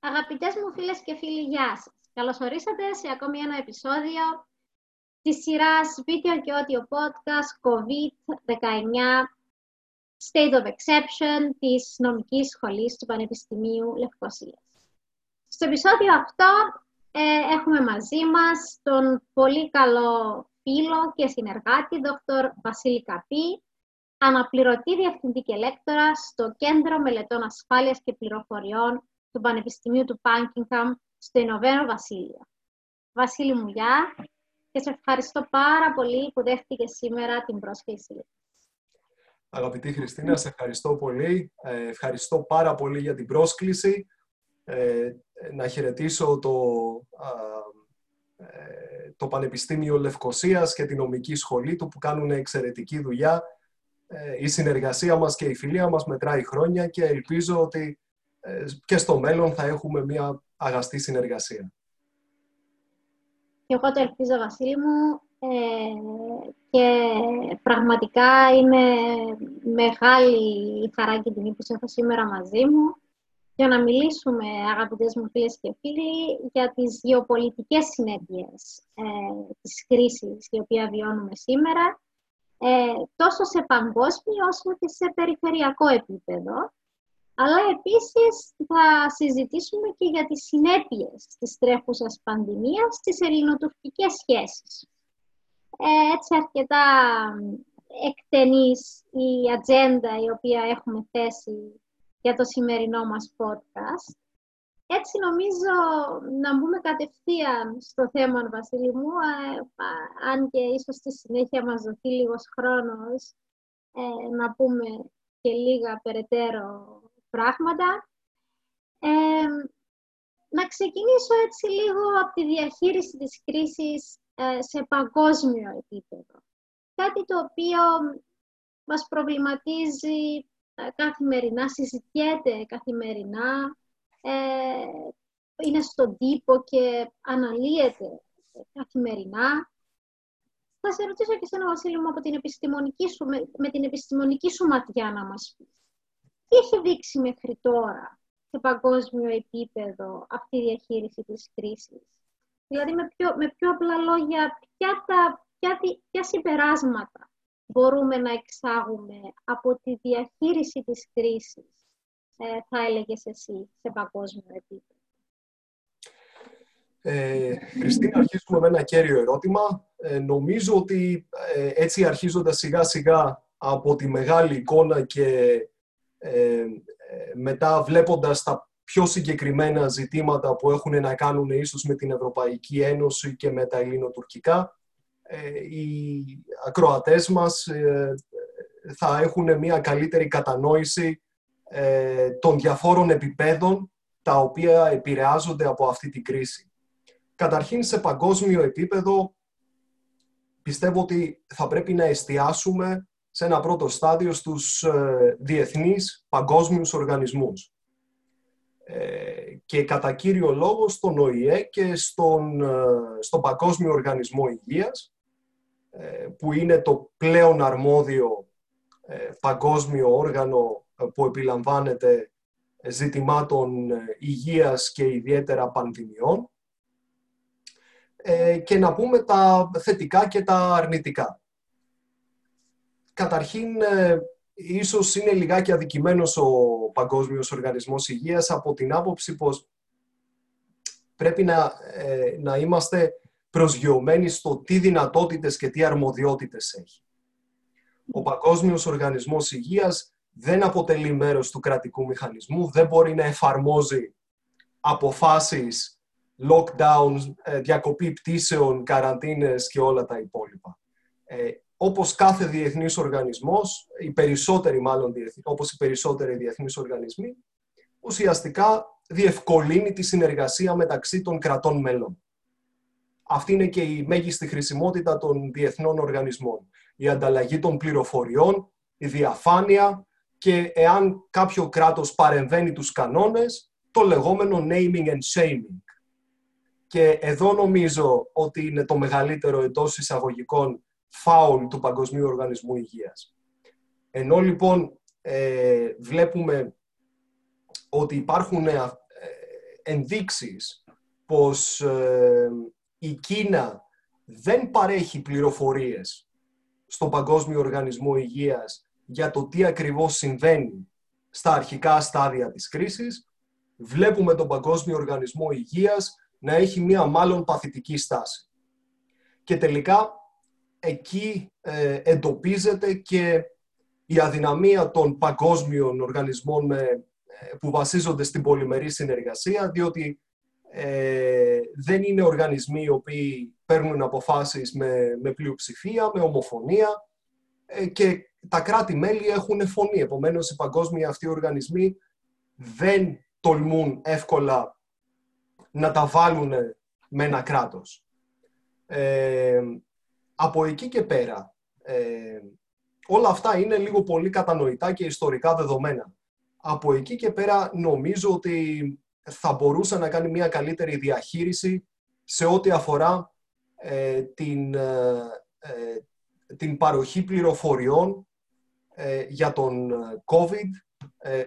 Αγαπητές μου φίλες και φίλοι, γεια σας. Καλώς ορίσατε σε ακόμη ένα επεισόδιο της σειράς βίντεο και audio podcast COVID-19 State of Exception της Νομικής Σχολής του Πανεπιστημίου Λευκοσίας. Στο επεισόδιο αυτό ε, έχουμε μαζί μας τον πολύ καλό φίλο και συνεργάτη, Δ. Βασίλη Καπή, αναπληρωτή διευθυντή και λέκτορα στο Κέντρο Μελετών Ασφάλειας και Πληροφοριών του Πανεπιστημίου του Πάνκινγχαμ στο Ηνωμένο Βασίλειο. Βασίλη μου, γεια και σε ευχαριστώ πάρα πολύ που δέχτηκες σήμερα την πρόσκληση. Αγαπητή Χριστίνα, σε ευχαριστώ πολύ. Ε, ευχαριστώ πάρα πολύ για την πρόσκληση. Ε, να χαιρετήσω το, ε, το Πανεπιστήμιο Λευκοσίας και την νομική σχολή του που κάνουν εξαιρετική δουλειά. η συνεργασία μας και η φιλία μας μετράει χρόνια και ελπίζω ότι ε, και στο μέλλον θα έχουμε μια αγαστή συνεργασία. Και εγώ το ελπίζω, Βασίλη μου, ε, και πραγματικά είναι μεγάλη η χαρά και τιμή που σε έχω σήμερα μαζί μου για να μιλήσουμε, αγαπητές μου φίλες και φίλοι, για τις γεωπολιτικές συνέπειες ε, της κρίσης η οποία βιώνουμε σήμερα, ε, τόσο σε παγκόσμιο όσο και σε περιφερειακό επίπεδο αλλά επίσης θα συζητήσουμε και για τις συνέπειες της τρέχουσας πανδημίας στις ελληνοτουρκικές σχέσεις. Ε, έτσι αρκετά εκτενής η ατζέντα η οποία έχουμε θέσει για το σημερινό μας podcast. Έτσι νομίζω να μπούμε κατευθείαν στο θέμα, Βασίλη μου, ε, αν και ίσως στη συνέχεια μας δοθεί λίγος χρόνος ε, να πούμε και λίγα περαιτέρω πράγματα. να ξεκινήσω έτσι λίγο από τη διαχείριση της κρίσης ε, σε παγκόσμιο επίπεδο. Κάτι το οποίο μας προβληματίζει ε, καθημερινά, συζητιέται καθημερινά, ε, είναι στον τύπο και αναλύεται καθημερινά. Θα σε ρωτήσω και εσένα, Βασίλη μου, από την επιστημονική σου, με, με την επιστημονική σου ματιά να μας πεις τι έχει δείξει μέχρι τώρα σε παγκόσμιο επίπεδο αυτή η διαχείριση της κρίσης; Δηλαδή, με πιο, με πιο απλά λόγια, ποια, τα, ποια, ποια συμπεράσματα μπορούμε να εξάγουμε από τη διαχείριση της κρίσης, ε, θα έλεγες εσύ, σε παγκόσμιο επίπεδο; Ε, Χριστίνα, αρχίζουμε με ένα κέριο ερώτημα. Ε, νομίζω ότι ε, έτσι αρχίζοντας σιγά σιγά από τη μεγάλη εικόνα και ε, ε, μετά βλέποντας τα πιο συγκεκριμένα ζητήματα που έχουν να κάνουν ίσως με την Ευρωπαϊκή Ένωση και με τα ελληνοτουρκικά, ε, οι ακροατές μας θα έχουν μια καλύτερη κατανόηση των διαφόρων επιπέδων τα οποία επηρεάζονται από αυτή την κρίση. Καταρχήν, σε παγκόσμιο επίπεδο, πιστεύω ότι θα πρέπει να εστιάσουμε σε ένα πρώτο στάδιο στους ε, διεθνείς παγκόσμιους οργανισμούς. Ε, και κατά κύριο λόγο στον ΟΗΕ και στον, ε, στον Παγκόσμιο Οργανισμό Υγείας, που είναι το πλέον αρμόδιο παγκόσμιο όργανο που επιλαμβάνεται ζητημάτων υγείας και ιδιαίτερα πανδημιών και να πούμε τα θετικά και τα αρνητικά. Καταρχήν, ε, ίσως είναι λιγάκι αδικημένος ο Παγκόσμιος Οργανισμός Υγείας από την άποψη πως πρέπει να, ε, να είμαστε προσγειωμένοι στο τι δυνατότητες και τι αρμοδιότητες έχει. Ο Παγκόσμιος Οργανισμός Υγείας δεν αποτελεί μέρος του κρατικού μηχανισμού, δεν μπορεί να εφαρμόζει αποφάσεις, lockdowns, ε, διακοπή πτήσεων, καραντίνες και όλα τα υπόλοιπα όπως κάθε διεθνής οργανισμός, οι περισσότεροι μάλλον, όπως οι περισσότεροι διεθνείς οργανισμοί, ουσιαστικά διευκολύνει τη συνεργασία μεταξύ των κρατών μέλων. Αυτή είναι και η μέγιστη χρησιμότητα των διεθνών οργανισμών. Η ανταλλαγή των πληροφοριών, η διαφάνεια και εάν κάποιο κράτος παρεμβαίνει τους κανόνες, το λεγόμενο naming and shaming. Και εδώ νομίζω ότι είναι το μεγαλύτερο εντός εισαγωγικών φάουλ του Παγκοσμίου Οργανισμού Υγείας. Ενώ λοιπόν ε, βλέπουμε ότι υπάρχουν ε, ενδείξεις πως ε, η Κίνα δεν παρέχει πληροφορίες στον Παγκόσμιο Οργανισμό Υγείας για το τι ακριβώς συμβαίνει στα αρχικά στάδια της κρίσης, βλέπουμε τον Παγκόσμιο Οργανισμό Υγείας να έχει μία μάλλον παθητική στάση. Και τελικά εκεί ε, εντοπίζεται και η αδυναμία των παγκόσμιων οργανισμών με, ε, που βασίζονται στην πολυμερή συνεργασία, διότι ε, δεν είναι οργανισμοί οι οποίοι παίρνουν αποφάσεις με, με πλειοψηφία, με ομοφωνία ε, και τα κράτη-μέλη έχουν φωνή. Επομένως, οι παγκόσμιοι αυτοί οργανισμοί δεν τολμούν εύκολα να τα βάλουν με ένα κράτος. Ε, από εκεί και πέρα, ε, όλα αυτά είναι λίγο πολύ κατανοητά και ιστορικά δεδομένα. Από εκεί και πέρα νομίζω ότι θα μπορούσε να κάνει μια καλύτερη διαχείριση σε ό,τι αφορά ε, την, ε, την παροχή πληροφοριών για τον COVID,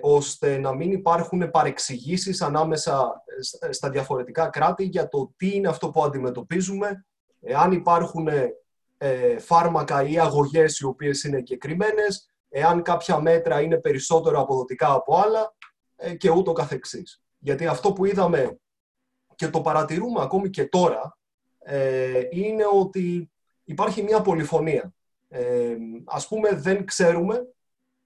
ώστε να μην υπάρχουν παρεξηγήσεις ανάμεσα στα διαφορετικά κράτη για το τι είναι αυτό που αντιμετωπίζουμε, εάν υπάρχουν ε, φάρμακα ή αγωγές οι οποίες είναι εγκεκριμένες, εάν κάποια μέτρα είναι περισσότερο αποδοτικά από άλλα ε, και ούτω καθεξής. Γιατί αυτό που είδαμε και το παρατηρούμε ακόμη και τώρα ε, είναι ότι υπάρχει μια πολυφωνία. Ε, ας πούμε δεν ξέρουμε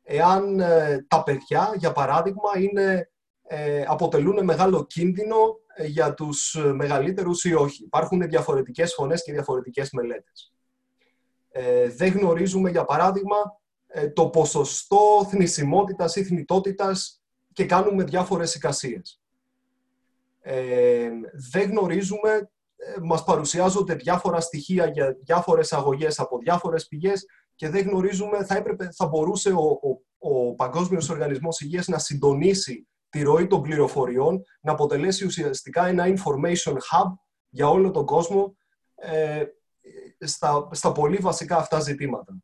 εάν τα παιδιά, για παράδειγμα, είναι, αποτελούν μεγάλο κίνδυνο για τους μεγαλύτερους ή όχι. Υπάρχουν διαφορετικές φωνές και διαφορετικές μελέτες. Ε, δεν γνωρίζουμε, για παράδειγμα, ε, το ποσοστό θνησιμότητας ή θνητότητας και κάνουμε διάφορες εικασίες. Ε, δεν γνωρίζουμε, ε, μας παρουσιάζονται διάφορα στοιχεία για διάφορες αγωγές από διάφορες πηγές και δεν γνωρίζουμε, θα, έπρεπε, θα μπορούσε ο, ο, ο Παγκόσμιος Οργανισμός Υγείας να συντονίσει τη ροή των πληροφοριών, να αποτελέσει ουσιαστικά ένα information hub για όλο τον κόσμο, στα, στα πολύ βασικά αυτά ζητήματα.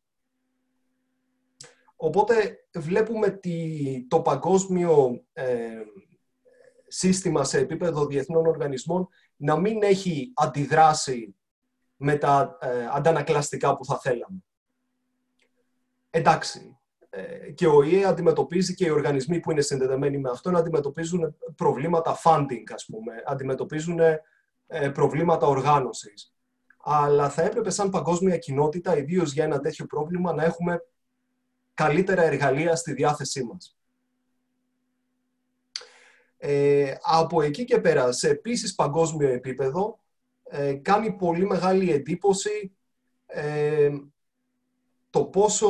Οπότε βλέπουμε τη, το παγκόσμιο ε, σύστημα σε επίπεδο διεθνών οργανισμών να μην έχει αντιδράσει με τα ε, αντανακλαστικά που θα θέλαμε. Εντάξει, ε, και ο ΙΕ αντιμετωπίζει και οι οργανισμοί που είναι συνδεδεμένοι με αυτό να αντιμετωπίζουν προβλήματα funding, ας πούμε, αντιμετωπίζουν προβλήματα οργάνωσης αλλά θα έπρεπε σαν παγκόσμια κοινότητα, ιδίως για ένα τέτοιο πρόβλημα, να έχουμε καλύτερα εργαλεία στη διάθεσή μας. Ε, από εκεί και πέρα, σε επίσης παγκόσμιο επίπεδο, ε, κάνει πολύ μεγάλη εντύπωση ε, το, πόσο,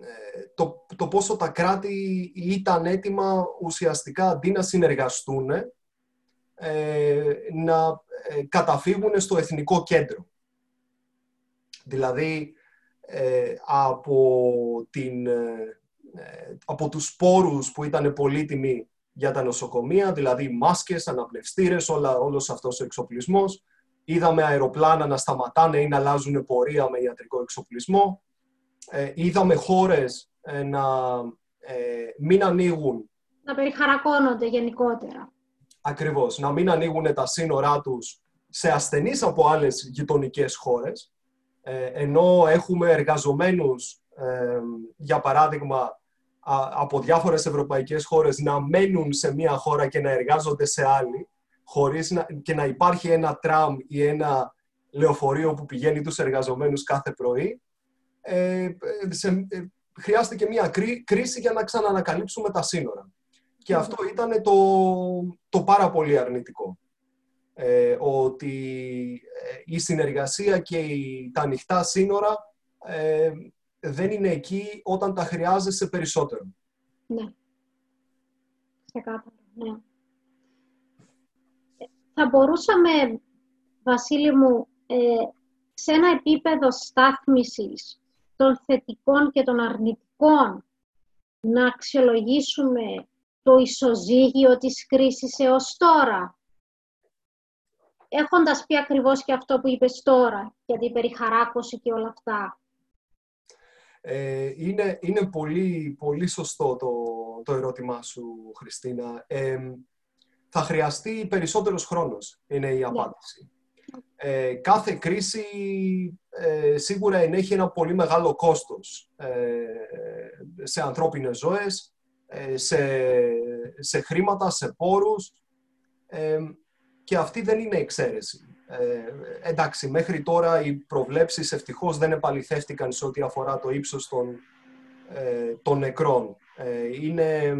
ε, το, το πόσο τα κράτη ήταν έτοιμα ουσιαστικά αντί να συνεργαστούν, να καταφύγουν στο εθνικό κέντρο. Δηλαδή, ε, από, την, ε, ε, από τους σπόρους που ήταν πολύτιμοι για τα νοσοκομεία, δηλαδή μάσκες, αναπνευστήρες, όλα, όλος αυτός ο εξοπλισμός. Είδαμε αεροπλάνα να σταματάνε ή να αλλάζουν πορεία με ιατρικό εξοπλισμό. Ε, είδαμε χώρες να μην ανοίγουν. Να περιχαρακώνονται γενικότερα. Ακριβώς. Να μην ανοίγουν τα σύνορά τους σε ασθενείς από άλλες γειτονικές χώρες. Ε, ενώ έχουμε εργαζομένους, ε, για παράδειγμα, από διάφορες ευρωπαϊκές χώρες να μένουν σε μία χώρα και να εργάζονται σε άλλη, χωρίς να, και να υπάρχει ένα τραμ ή ένα λεωφορείο που πηγαίνει τους εργαζομένους κάθε πρωί, ε, σε, χρειάστηκε μία κρίση για να ξανανακαλύψουμε τα σύνορα. Και αυτό ήταν το, το πάρα πολύ αρνητικό. Ε, ότι ε, η συνεργασία και τα ανοιχτά σύνορα ε, δεν είναι εκεί όταν τα χρειάζεσαι περισσότερο. Ναι. Ξεκάθαρα, ναι. Θα μπορούσαμε, Βασίλη μου, σε ένα επίπεδο στάθμισης των θετικών και των αρνητικών να αξιολογήσουμε το ισοζύγιο της κρίσης έως τώρα; Έχοντας πει ακριβώς και αυτό που είπες τώρα, για την περιχαράκωση και όλα αυτά. Ε, είναι, είναι πολύ, πολύ σωστό το, το ερώτημά σου, Χριστίνα. Ε, θα χρειαστεί περισσότερος χρόνος, είναι η απάντηση. Ε, κάθε κρίση ε, σίγουρα ενέχει ένα πολύ μεγάλο κόστος ε, σε ανθρώπινες ζωές, ε, σε, σε χρήματα, σε πόρους και αυτή δεν είναι εξαίρεση. εντάξει, μέχρι τώρα οι προβλέψεις ευτυχώς δεν επαληθεύτηκαν σε ό,τι αφορά το ύψος των, των νεκρών. είναι,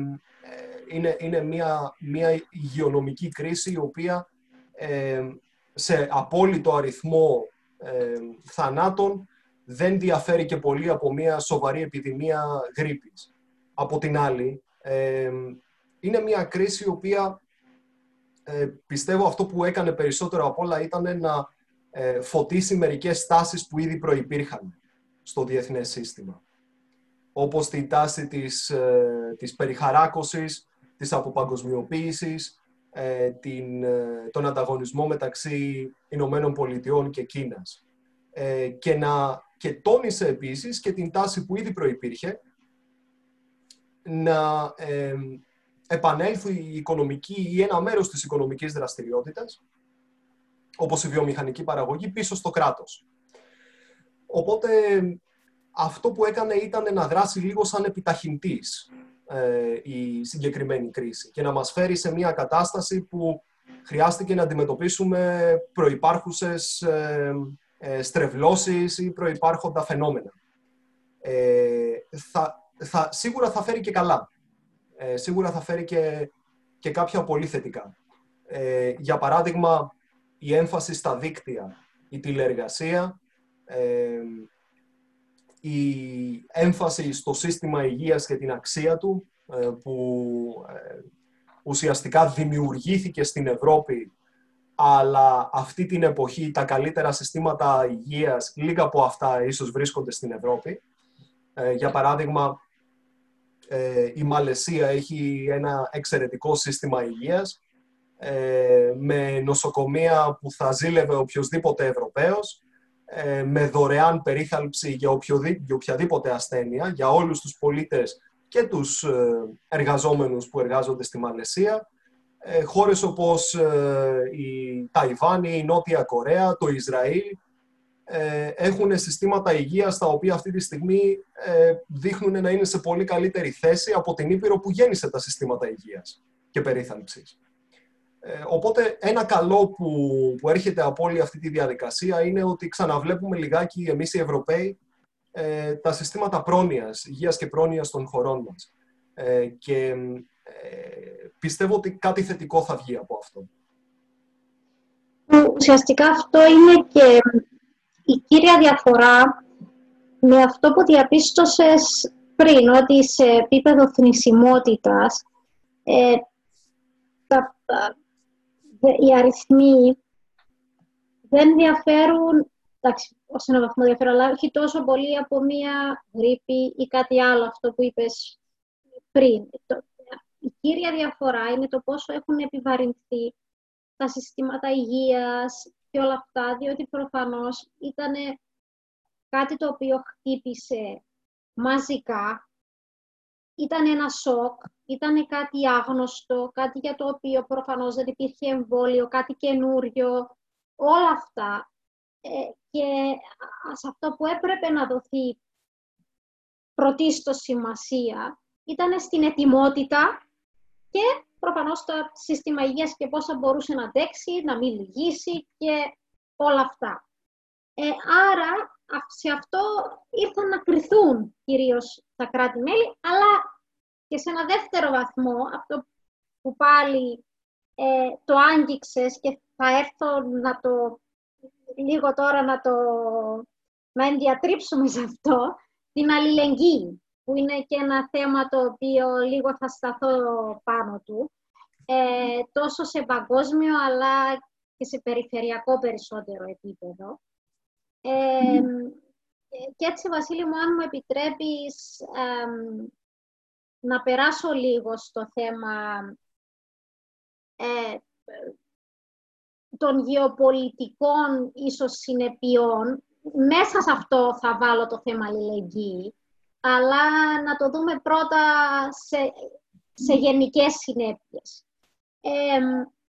είναι, είναι μια, μια υγειονομική κρίση η οποία σε απόλυτο αριθμό ε, θανάτων δεν διαφέρει και πολύ από μια σοβαρή επιδημία γρήπης. Από την άλλη, ε, είναι μια κρίση η οποία ε, πιστεύω αυτό που έκανε περισσότερο από όλα ήταν να ε, φωτίσει μερικές τάσεις που ήδη προϋπήρχαν στο διεθνές σύστημα. Όπως την τάση της, της περιχαράκωσης, της αποπαγκοσμιοποίησης, ε, την, ε, τον ανταγωνισμό μεταξύ Ηνωμένων Πολιτειών και Κίνας. Ε, και, να, και τόνισε επίσης και την τάση που ήδη προϋπήρχε να ε, επανέλθει η οικονομική ή ένα μέρος της οικονομικής δραστηριότητας, όπως η βιομηχανική παραγωγή, πίσω στο κράτος. Οπότε αυτό που έκανε ήταν να δράσει λίγο σαν επιταχυντής ε, η συγκεκριμένη κρίση και να μας φέρει σε μια κατάσταση που χρειάστηκε να αντιμετωπίσουμε προϋπάρχουσες ε, ε, στρεβλώσεις ή προϋπάρχοντα φαινόμενα. Ε, θα, θα, σίγουρα θα φέρει και καλά. Ε, σίγουρα θα φέρει και, και κάποια πολύ θετικά. Ε, για παράδειγμα, η έμφαση στα δίκτυα, η τηλεεργασία, η έμφαση στο σύστημα υγείας και την αξία του, ε, που ε, ουσιαστικά δημιουργήθηκε στην Ευρώπη, αλλά αυτή την εποχή τα καλύτερα συστήματα υγείας, λίγα από αυτά ίσως βρίσκονται στην Ευρώπη. Ε, για παράδειγμα, η Μαλαισία έχει ένα εξαιρετικό σύστημα υγείας, με νοσοκομεία που θα ζήλευε οποιοδήποτε Ευρωπαίος, ε, με δωρεάν περίθαλψη για, για οποιαδήποτε ασθένεια, για όλους τους πολίτες και τους ε, εργαζόμενους που εργάζονται στη Μαλαισία. Ε, χώρες όπως η Ταϊβάν, η Νότια Κορέα, το Ισραήλ έχουν συστήματα υγείας τα οποία αυτή τη στιγμή δείχνουν να είναι σε πολύ καλύτερη θέση από την Ήπειρο που γέννησε τα συστήματα υγείας και περίθαλψης. Ε, οπότε ένα καλό που, που έρχεται από όλη αυτή τη διαδικασία είναι ότι ξαναβλέπουμε λιγάκι εμείς οι Ευρωπαίοι ε, τα συστήματα πρόνοιας, υγείας και πρόνοιας των χωρών μας. Ε, και ε, πιστεύω ότι κάτι θετικό θα βγει από αυτό. Ουσιαστικά αυτό είναι και η κύρια διαφορά με αυτό που διαπίστωσες πριν, ότι σε επίπεδο θνησιμότητας ε, τα, οι αριθμοί δεν διαφέρουν, εντάξει, ως ένα βαθμό διαφέρουν, αλλά όχι τόσο πολύ από μία γρήπη ή κάτι άλλο, αυτό που είπες πριν. Η κύρια διαφορά είναι το πόσο έχουν επιβαρυνθεί τα συστήματα υγείας και όλα αυτά, διότι προφανώς ήταν κάτι το οποίο χτύπησε μαζικά, ήταν ένα σοκ, ήταν κάτι άγνωστο, κάτι για το οποίο προφανώς δεν υπήρχε εμβόλιο, κάτι καινούριο, όλα αυτά. Ε, και σε αυτό που έπρεπε να δοθεί πρωτίστως σημασία ήταν στην ετοιμότητα και προφανώς το σύστημα υγείας και πώς θα μπορούσε να αντέξει, να μην λυγίσει και όλα αυτά. Ε, άρα, σε αυτό ήρθαν να κρυθούν κυρίως τα κράτη-μέλη, αλλά και σε ένα δεύτερο βαθμό, αυτό που πάλι ε, το άγγιξες και θα έρθω να το λίγο τώρα να το να ενδιατρύψουμε σε αυτό, την αλληλεγγύη, που είναι και ένα θέμα το οποίο λίγο θα σταθώ πάνω του, ε, τόσο σε παγκόσμιο αλλά και σε περιφερειακό περισσότερο επίπεδο. Ε, και έτσι, Βασίλη μου, αν μου επιτρέπεις, να περάσω λίγο στο θέμα ε, των γεωπολιτικών ίσως συνεπειών. Μέσα σε αυτό θα βάλω το θέμα αλληλεγγύη, αλλά να το δούμε πρώτα σε, σε γενικές συνέπειες.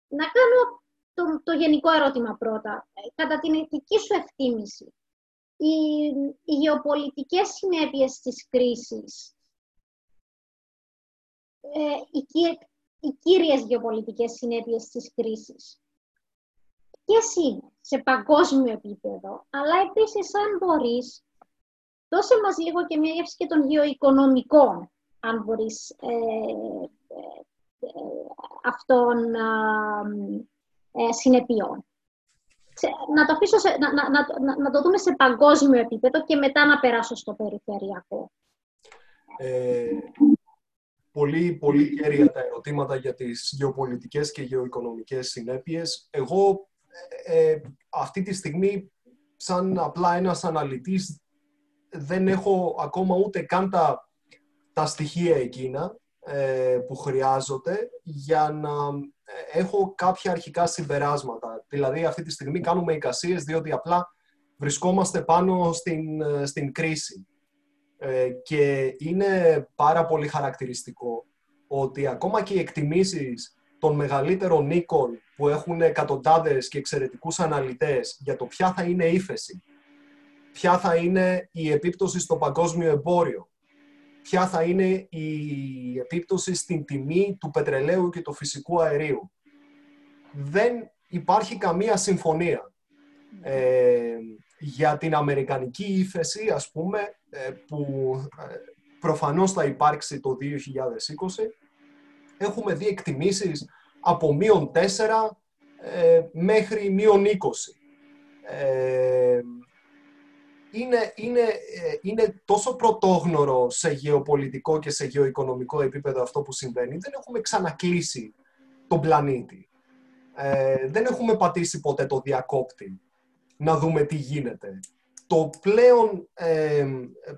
να κάνω το, το γενικό ερώτημα πρώτα. Ε, κατά την ηθική σου εκτίμηση, οι, οι γεωπολιτικές συνέπειες της κρίσης, ε, οι, οι κύριες γεωπολιτικές συνέπειες της κρίσης, ποιες είναι σε παγκόσμιο επίπεδο, αλλά επίσης αν μπορείς, δώσε μας λίγο και μια γεύση και των γεωοικονομικών, αν μπορείς, ε, ε, ε αυτών ε, συνεπειών. Να το, αφήσω να, να, να, να, το δούμε σε παγκόσμιο επίπεδο και μετά να περάσω στο περιφερειακό. Ε, πολύ, πολύ κέρια τα ερωτήματα για τις γεωπολιτικές και γεωοικονομικές συνέπειες. Εγώ ε, αυτή τη στιγμή, σαν απλά ένας αναλυτής, δεν έχω ακόμα ούτε καν τα, τα στοιχεία εκείνα ε, που χρειάζονται για να ε, έχω κάποια αρχικά συμπεράσματα. Δηλαδή, αυτή τη στιγμή κάνουμε εικασίες, διότι απλά βρισκόμαστε πάνω στην, ε, στην κρίση. Ε, και είναι πάρα πολύ χαρακτηριστικό ότι ακόμα και οι εκτιμήσεις των μεγαλύτερων οίκων που έχουν εκατοντάδες και εξαιρετικούς αναλυτές για το ποια θα είναι η ύφεση, ποια θα είναι η επίπτωση στο παγκόσμιο εμπόριο, ποια θα είναι η επίπτωση στην τιμή του πετρελαίου και του φυσικού αερίου. Δεν υπάρχει καμία συμφωνία ε, για την αμερικανική ύφεση, ας πούμε, ε, που ε, προφανώς θα υπάρξει το 2020. Έχουμε δει εκτιμήσεις από μείον 4 ε, μέχρι μείον 20 είναι, είναι, ε, είναι τόσο πρωτόγνωρο σε γεωπολιτικό και σε γεωοικονομικό επίπεδο αυτό που συμβαίνει. Δεν έχουμε ξανακλείσει τον πλανήτη. Ε, δεν έχουμε πατήσει ποτέ το διακόπτη να δούμε τι γίνεται. Το πλέον ε,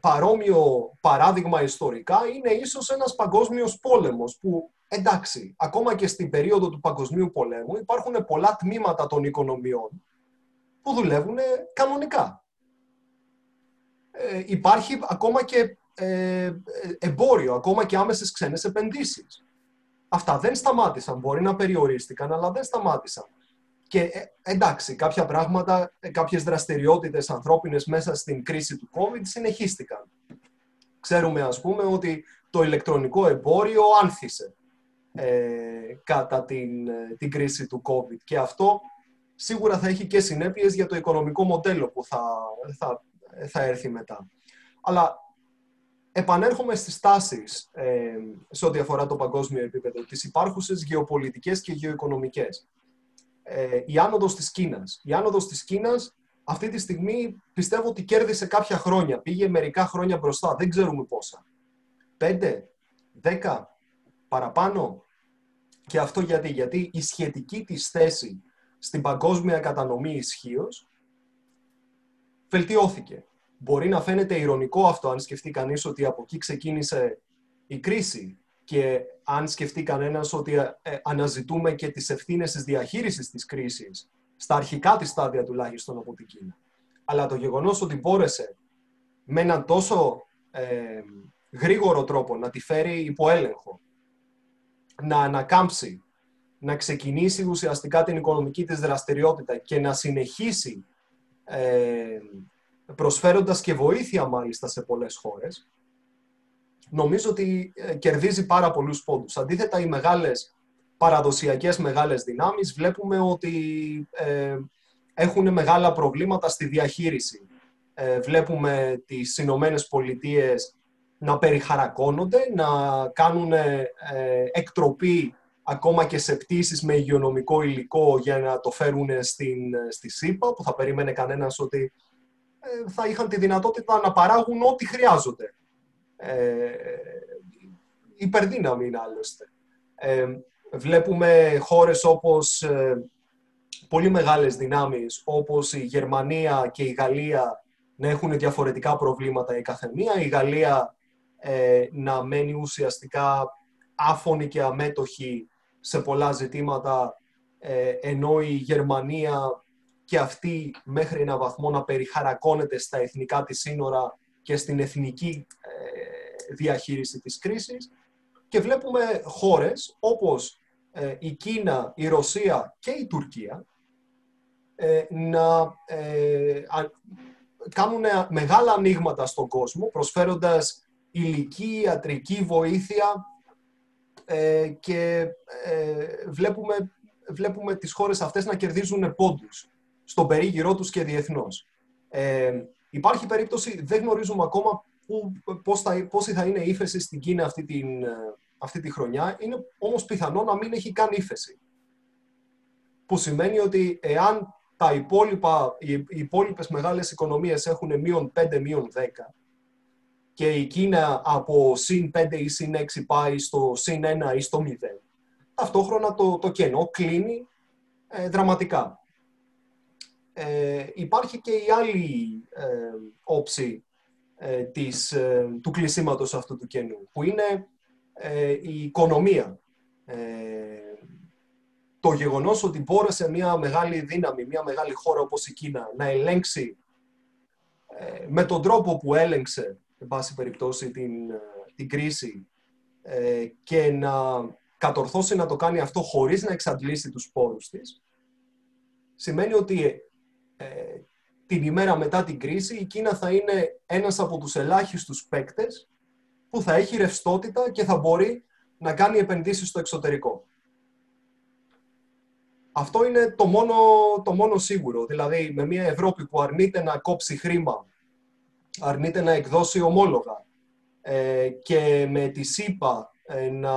παρόμοιο παράδειγμα ιστορικά είναι ίσως ένας παγκόσμιος πόλεμος που εντάξει, ακόμα και στην περίοδο του παγκοσμίου πολέμου υπάρχουν πολλά τμήματα των οικονομιών που δουλεύουν κανονικά. Ε, υπάρχει ακόμα και ε, εμπόριο, ακόμα και άμεσες ξένες επενδύσεις. Αυτά δεν σταμάτησαν, μπορεί να περιορίστηκαν, αλλά δεν σταμάτησαν. Και ε, εντάξει, κάποια πράγματα, κάποιες δραστηριότητες ανθρώπινες μέσα στην κρίση του COVID συνεχίστηκαν. Ξέρουμε, ας πούμε, ότι το ηλεκτρονικό εμπόριο άνθησε κατά την, την κρίση του COVID. Και αυτό σίγουρα θα έχει και συνέπειες για το οικονομικό μοντέλο που θα, θα θα έρθει μετά. Αλλά επανέρχομαι στις τάσεις ε, σε ό,τι αφορά το παγκόσμιο επίπεδο, τις υπάρχουσες γεωπολιτικές και γεωοικονομικές. Ε, η άνοδος της Κίνας. Η άνοδος της Κίνας αυτή τη στιγμή πιστεύω ότι κέρδισε κάποια χρόνια. Πήγε μερικά χρόνια μπροστά. Δεν ξέρουμε πόσα. Πέντε, δέκα, παραπάνω. Και αυτό γιατί. Γιατί η σχετική της θέση στην παγκόσμια κατανομή ισχύως βελτιώθηκε. Μπορεί να φαίνεται ηρωνικό αυτό αν σκεφτεί κανείς ότι από εκεί ξεκίνησε η κρίση και αν σκεφτεί κανένας ότι ε, ε, αναζητούμε και τις ευθύνες της διαχείρισης της κρίσης στα αρχικά της στάδια τουλάχιστον από την Κίνα. Αλλά το γεγονός ότι μπόρεσε με έναν τόσο ε, γρήγορο τρόπο να τη φέρει υπό έλεγχο, να ανακάμψει, να ξεκινήσει ουσιαστικά την οικονομική της δραστηριότητα και να συνεχίσει ε, προσφέροντας και βοήθεια μάλιστα σε πολλές χώρες, νομίζω ότι ε, κερδίζει πάρα πολλούς πόντους. Αντίθετα, οι μεγάλες παραδοσιακές μεγάλες δυνάμεις βλέπουμε ότι ε, έχουν μεγάλα προβλήματα στη διαχείριση. Ε, βλέπουμε τις Ηνωμένες Πολιτείες να περιχαρακώνονται, να κάνουν ε, εκτροπή ακόμα και σε πτήσεις με υγειονομικό υλικό για να το φέρουν στην, στη ΣΥΠΑ, που θα περίμενε κανένας ότι ε, θα είχαν τη δυνατότητα να παράγουν ό,τι χρειάζονται. Ε, υπερδύναμη είναι άλλωστε. Ε, βλέπουμε χώρες όπως ε, πολύ μεγάλες δυνάμεις, όπως η Γερμανία και η Γαλλία να έχουν διαφορετικά προβλήματα η καθεμία. Η Γαλλία ε, να μένει ουσιαστικά άφωνη και αμέτωχη σε πολλά ζητήματα, ε, ενώ η Γερμανία και αυτή μέχρι ένα βαθμό να περιχαρακώνεται στα εθνικά της σύνορα και στην εθνική ε, διαχείριση της κρίσης. Και βλέπουμε χώρες όπως ε, η Κίνα, η Ρωσία και η Τουρκία ε, να ε, κάνουν μεγάλα ανοίγματα στον κόσμο, προσφέροντας υλική, ιατρική βοήθεια και βλέπουμε, βλέπουμε τις χώρες αυτές να κερδίζουν πόντους στον περίγυρό τους και διεθνώς. υπάρχει περίπτωση, δεν γνωρίζουμε ακόμα που, πώς, θα, θα είναι η ύφεση στην Κίνα αυτή, την, αυτή τη χρονιά. Είναι όμως πιθανό να μην έχει καν ύφεση. Που σημαίνει ότι εάν τα υπόλοιπα, οι υπόλοιπες μεγάλες οικονομίες έχουν μείον 5, μείον 10 και η Κίνα από συν 5 ή συν 6 πάει στο συν 1 ή στο 0, ταυτόχρονα το, το κενό κλείνει ε, δραματικά. Ε, υπάρχει και η άλλη ε, όψη ε, της, ε, του κλεισίματος αυτού του κενού, που είναι ε, η οικονομία. Το γεγονός ότι μπόρεσε μια μεγάλη δύναμη, μια μεγάλη χώρα όπως η Κίνα να ελέγξει με τον τρόπο που έλεγξε, εν πάση περιπτώσει, την, την κρίση και να κατορθώσει να το κάνει αυτό χωρίς να εξαντλήσει τους πόρους της, σημαίνει ότι την ημέρα μετά την κρίση η Κίνα θα είναι ένας από τους ελάχιστους παίκτες που θα έχει ρευστότητα και θα μπορεί να κάνει επενδύσεις στο εξωτερικό. Αυτό είναι το μόνο, το μόνο σίγουρο. Δηλαδή, με μια Ευρώπη που αρνείται να κόψει χρήμα, αρνείται να εκδώσει ομόλογα ε, και με τη ΣΥΠΑ ε, να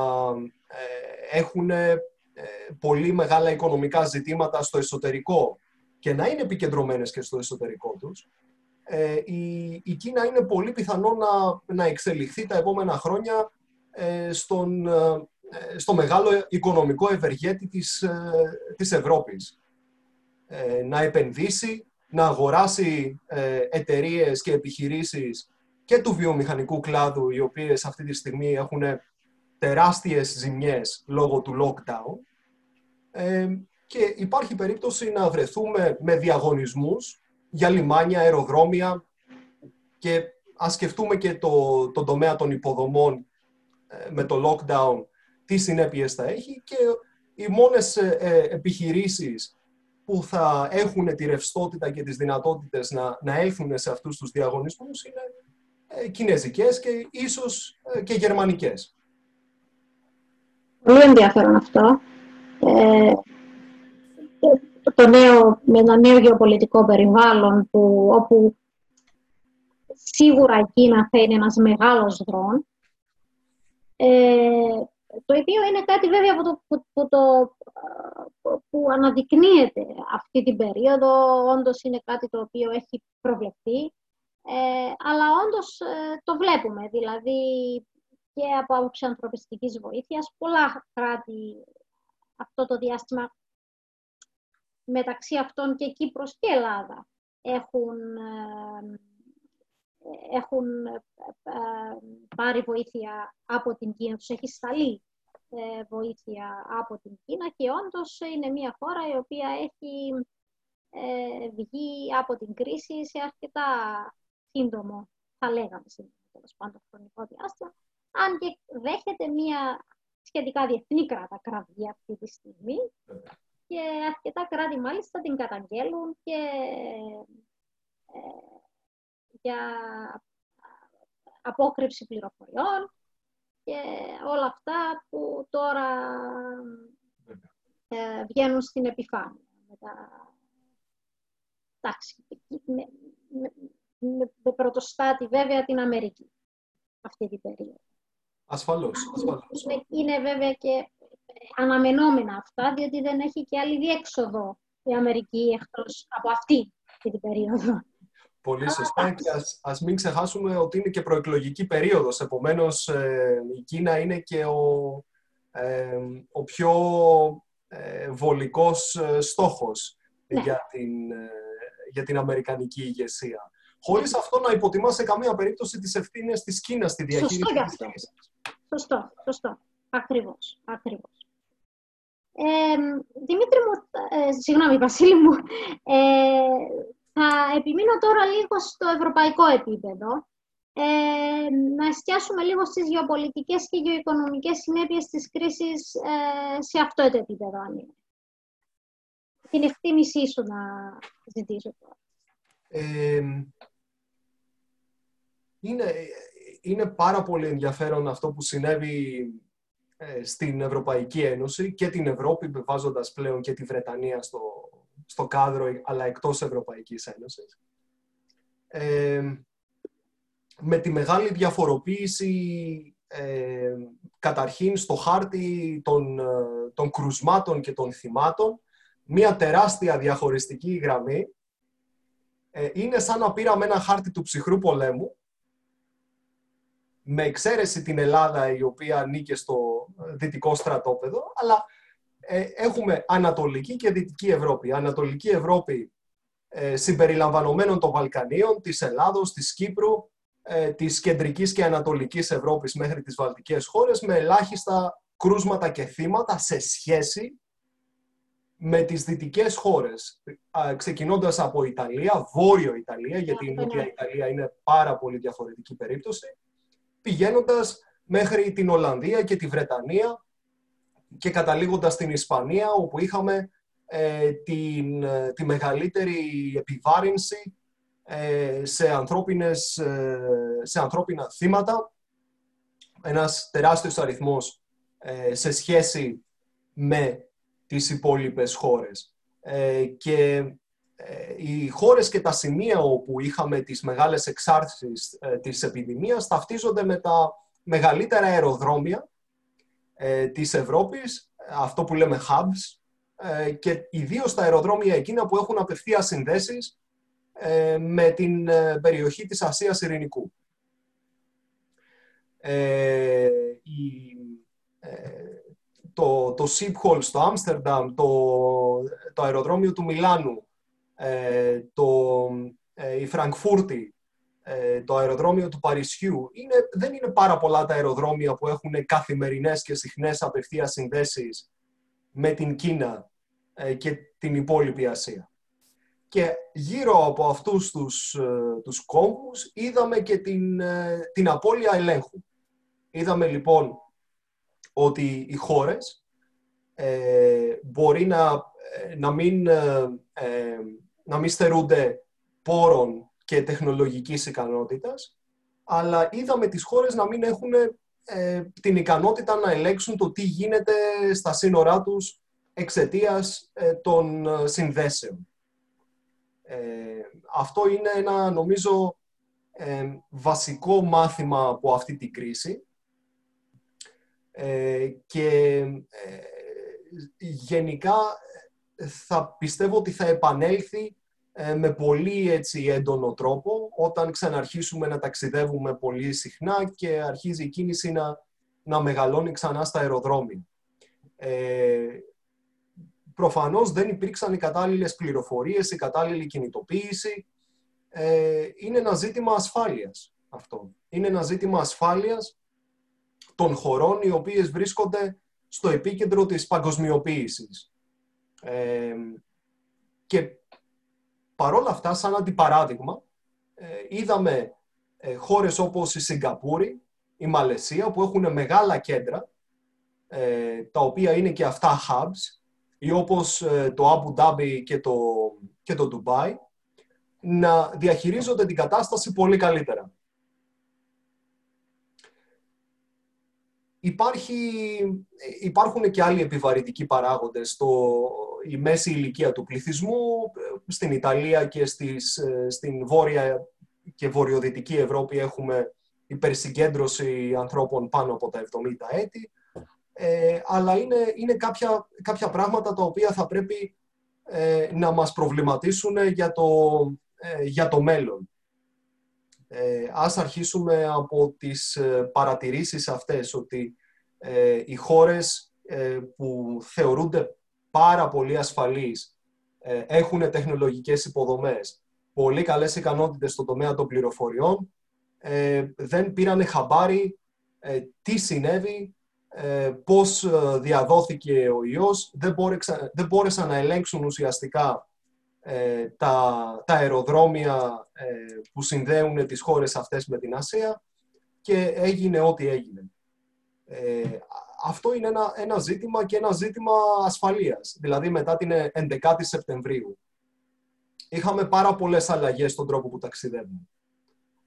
ε, έχουν πολύ μεγάλα οικονομικά ζητήματα στο εσωτερικό και να είναι επικεντρωμένες και στο εσωτερικό τους, ε, η, η Κίνα είναι πολύ πιθανό να, να εξελιχθεί τα επόμενα χρόνια ε, στον, ε, στο μεγάλο οικονομικό ευεργέτη της, ε, της Ευρώπης. να επενδύσει, να αγοράσει εταιρείες και επιχειρήσεις και του βιομηχανικού κλάδου, οι οποίες αυτή τη στιγμή έχουν τεράστιες ζημιές λόγω του lockdown και υπάρχει περίπτωση να βρεθούμε με διαγωνισμούς για λιμάνια, αεροδρόμια και ας σκεφτούμε και το, το τομέα των υποδομών ε, με το lockdown, τι συνέπειες θα έχει και οι μόνες ε, ε, επιχειρήσεις που θα έχουν τη ρευστότητα και τις δυνατότητες να, να έλθουν σε αυτούς τους διαγωνισμούς είναι ε, κινέζικες και ίσως και γερμανικές. Πολύ ενδιαφέρον αυτό το νέο, με ένα νέο γεωπολιτικό περιβάλλον που, όπου σίγουρα η Κίνα θα είναι ένας μεγάλος δρόν. Ε, το οποίο είναι κάτι βέβαια που, το, που, το, που αναδεικνύεται αυτή την περίοδο, όντως είναι κάτι το οποίο έχει προβλεφθεί, ε, αλλά όντως ε, το βλέπουμε, δηλαδή και από άποψη ανθρωπιστικής βοήθειας, πολλά κράτη αυτό το διάστημα μεταξύ αυτών και Κύπρος και Ελλάδα έχουν, ε, έχουν ε, πάρει βοήθεια από την Κίνα, τους έχει σταλεί ε, βοήθεια από την Κίνα και όντως είναι μια χώρα η οποία έχει βγει από την κρίση σε αρκετά σύντομο, θα λέγαμε σύντομο, τέλος πάντων, χρονικό διάστημα, αν και δέχεται μια σχετικά διεθνή κράτα κραυγή αυτή τη στιγμή, και αρκετά κράτη μάλιστα την καταγγέλουν και ε, για απόκρυψη πληροφοριών και όλα αυτά που τώρα ε, βγαίνουν στην επιφάνεια. Με τα... Εντάξει, με, με, με πρωτοστάτη βέβαια την Αμερική αυτή την περίοδο. Ασφαλώς, ασφαλώς. Είναι, είναι βέβαια και αναμενόμενα αυτά, διότι δεν έχει και άλλη διέξοδο η Αμερική εκτός από αυτή την περίοδο. Πολύ σωστά και ας, ας μην ξεχάσουμε ότι είναι και προεκλογική περίοδος. Επομένως, ε, η Κίνα είναι και ο, ε, ο πιο ε, βολικός ε, στόχος ναι. για, την, για την Αμερικανική ηγεσία. Χωρίς ναι. αυτό να υποτιμάς σε καμία περίπτωση τις ευθύνες της Κίνας στη διαχείριση σωστό της κρίσης. Σωστό, σωστό. Ακριβώς, ακριβώς. Ε, Δημήτρη μου, ε, συγγνώμη Βασίλη μου, ε, θα επιμείνω τώρα λίγο στο ευρωπαϊκό επίπεδο. ε, να εστιάσουμε λίγο στις γεωπολιτικές και γεωοικονομικές συνέπειες της κρίσης ε, σε αυτό το επίπεδο, αν Την εκτίμησή σου να ζητήσω τώρα. είναι, είναι πάρα πολύ ενδιαφέρον αυτό που συνέβη ε, στην Ευρωπαϊκή Ένωση και την Ευρώπη, βάζοντας πλέον και τη Βρετανία στο, στο κάδρο, αλλά εκτός Ευρωπαϊκής Ένωσης. Ε, με τη μεγάλη διαφοροποίηση ε, καταρχήν στο χάρτη των, ε, των κρουσμάτων και των θυμάτων, μία τεράστια διαχωριστική γραμμή. Ε, είναι σαν να πήραμε ένα χάρτη του ψυχρού πολέμου, με εξαίρεση την Ελλάδα η οποία ανήκε στο δυτικό στρατόπεδο, αλλά έχουμε Ανατολική και Δυτική Ευρώπη. Ανατολική Ευρώπη ε, συμπεριλαμβανομένων των Βαλκανίων, της Ελλάδος, της Κύπρου, ε, της κεντρικής και ανατολικής Ευρώπης μέχρι τις βαλτικές χώρες με ελάχιστα κρούσματα και θύματα σε σχέση με τις δυτικές χώρες, ξεκινώντας από Ιταλία, Βόρειο Ιταλία, γιατί η Νότια Ιταλία είναι πάρα πολύ διαφορετική περίπτωση, πηγαίνοντας μέχρι την Ολλανδία και τη Βρετανία και καταλήγοντας στην Ισπανία, όπου είχαμε ε, την, τη μεγαλύτερη επιβάρυνση ε, σε, ανθρώπινες, ε, σε ανθρώπινα θύματα, ένας τεράστιος αριθμός ε, σε σχέση με τις υπόλοιπες χώρες. Και οι χώρες και τα σημεία όπου είχαμε τις μεγάλες εξάρτησεις της επιδημίας ταυτίζονται με τα μεγαλύτερα αεροδρόμια της Ευρώπης, αυτό που λέμε hubs, και ιδίως τα αεροδρόμια εκείνα που έχουν απευθεία συνδέσεις ε, με την ε, περιοχή της Ασίας Ειρηνικού. Ε, το, το Schiphol στο Άμστερνταμ, το, το αεροδρόμιο του Μιλάνου, το, η Φραγκφούρτη, το αεροδρόμιο του Παρισιού. Είναι, δεν είναι πάρα πολλά τα αεροδρόμια που έχουν καθημερινές και συχνές απευθείας συνδέσεις με την Κίνα και την υπόλοιπη Ασία. Και γύρω από αυτούς τους, ε, τους κόμβους είδαμε και την, ε, την απώλεια ελέγχου. Είδαμε λοιπόν ότι οι χώρες ε, μπορεί να, να, μην, να μην στερούνται πόρων και τεχνολογικής ικανότητας, αλλά είδαμε τις χώρες να μην έχουν την ικανότητα να ελέγξουν το τι γίνεται στα σύνορά τους εξαιτίας των συνδέσεων. Ε, αυτό είναι ένα, νομίζω, ε, βασικό μάθημα από αυτή την κρίση ε, και γενικά θα πιστεύω ότι θα επανέλθει με πολύ έτσι έντονο τρόπο όταν ξαναρχίσουμε να ταξιδεύουμε πολύ συχνά και αρχίζει η κίνηση να, να μεγαλώνει ξανά στα αεροδρόμια προφανώς δεν υπήρξαν οι κατάλληλες πληροφορίες, η κατάλληλη κινητοποίηση. Ε, είναι ένα ζήτημα ασφάλειας αυτό. Είναι ένα ζήτημα ασφάλειας των χωρών οι οποίες βρίσκονται στο επίκεντρο της παγκοσμιοποίησης. Ε, και παρόλα αυτά, σαν αντιπαράδειγμα, ε, είδαμε ε, χώρες όπως η Σιγκαπούρη, η Μαλαισία, που έχουν μεγάλα κέντρα, ε, τα οποία είναι και αυτά hubs, ή όπως ε, το Abu Dhabi και το, και το Dubai, να διαχειρίζονται την κατάσταση πολύ καλύτερα. Υπάρχει, υπάρχουν και άλλοι επιβαρυντικοί παράγοντες. στο η μέση ηλικία του πληθυσμού, στην Ιταλία και στις, ε, στην βόρεια και βορειοδυτική Ευρώπη έχουμε υπερσυγκέντρωση ανθρώπων πάνω από τα 70 έτη ε, αλλά είναι, είναι κάποια, κάποια πράγματα τα οποία θα πρέπει ε, να μας προβληματίσουν για το, ε, για το μέλλον. Ε, ας αρχίσουμε από τις ε, παρατηρήσεις αυτές, ότι οι χώρες που θεωρούνται πάρα πολύ ασφαλείς, έχουν τεχνολογικές υποδομές, πολύ καλές ικανότητες στον τομέα των πληροφοριών, δεν πήραν χαμπάρι τι συνέβη ε, πώς ε, διαδόθηκε ο ιός, δεν, μπόρεξα, δεν μπόρεσαν να ελέγξουν ουσιαστικά ε, τα, τα αεροδρόμια ε, που συνδέουν τις χώρες αυτές με την Ασία και έγινε ό,τι έγινε. Ε, αυτό είναι ένα, ένα ζήτημα και ένα ζήτημα ασφαλείας. Δηλαδή μετά την 11η Σεπτεμβρίου είχαμε πάρα πολλές αλλαγές στον τρόπο που ταξιδεύουμε.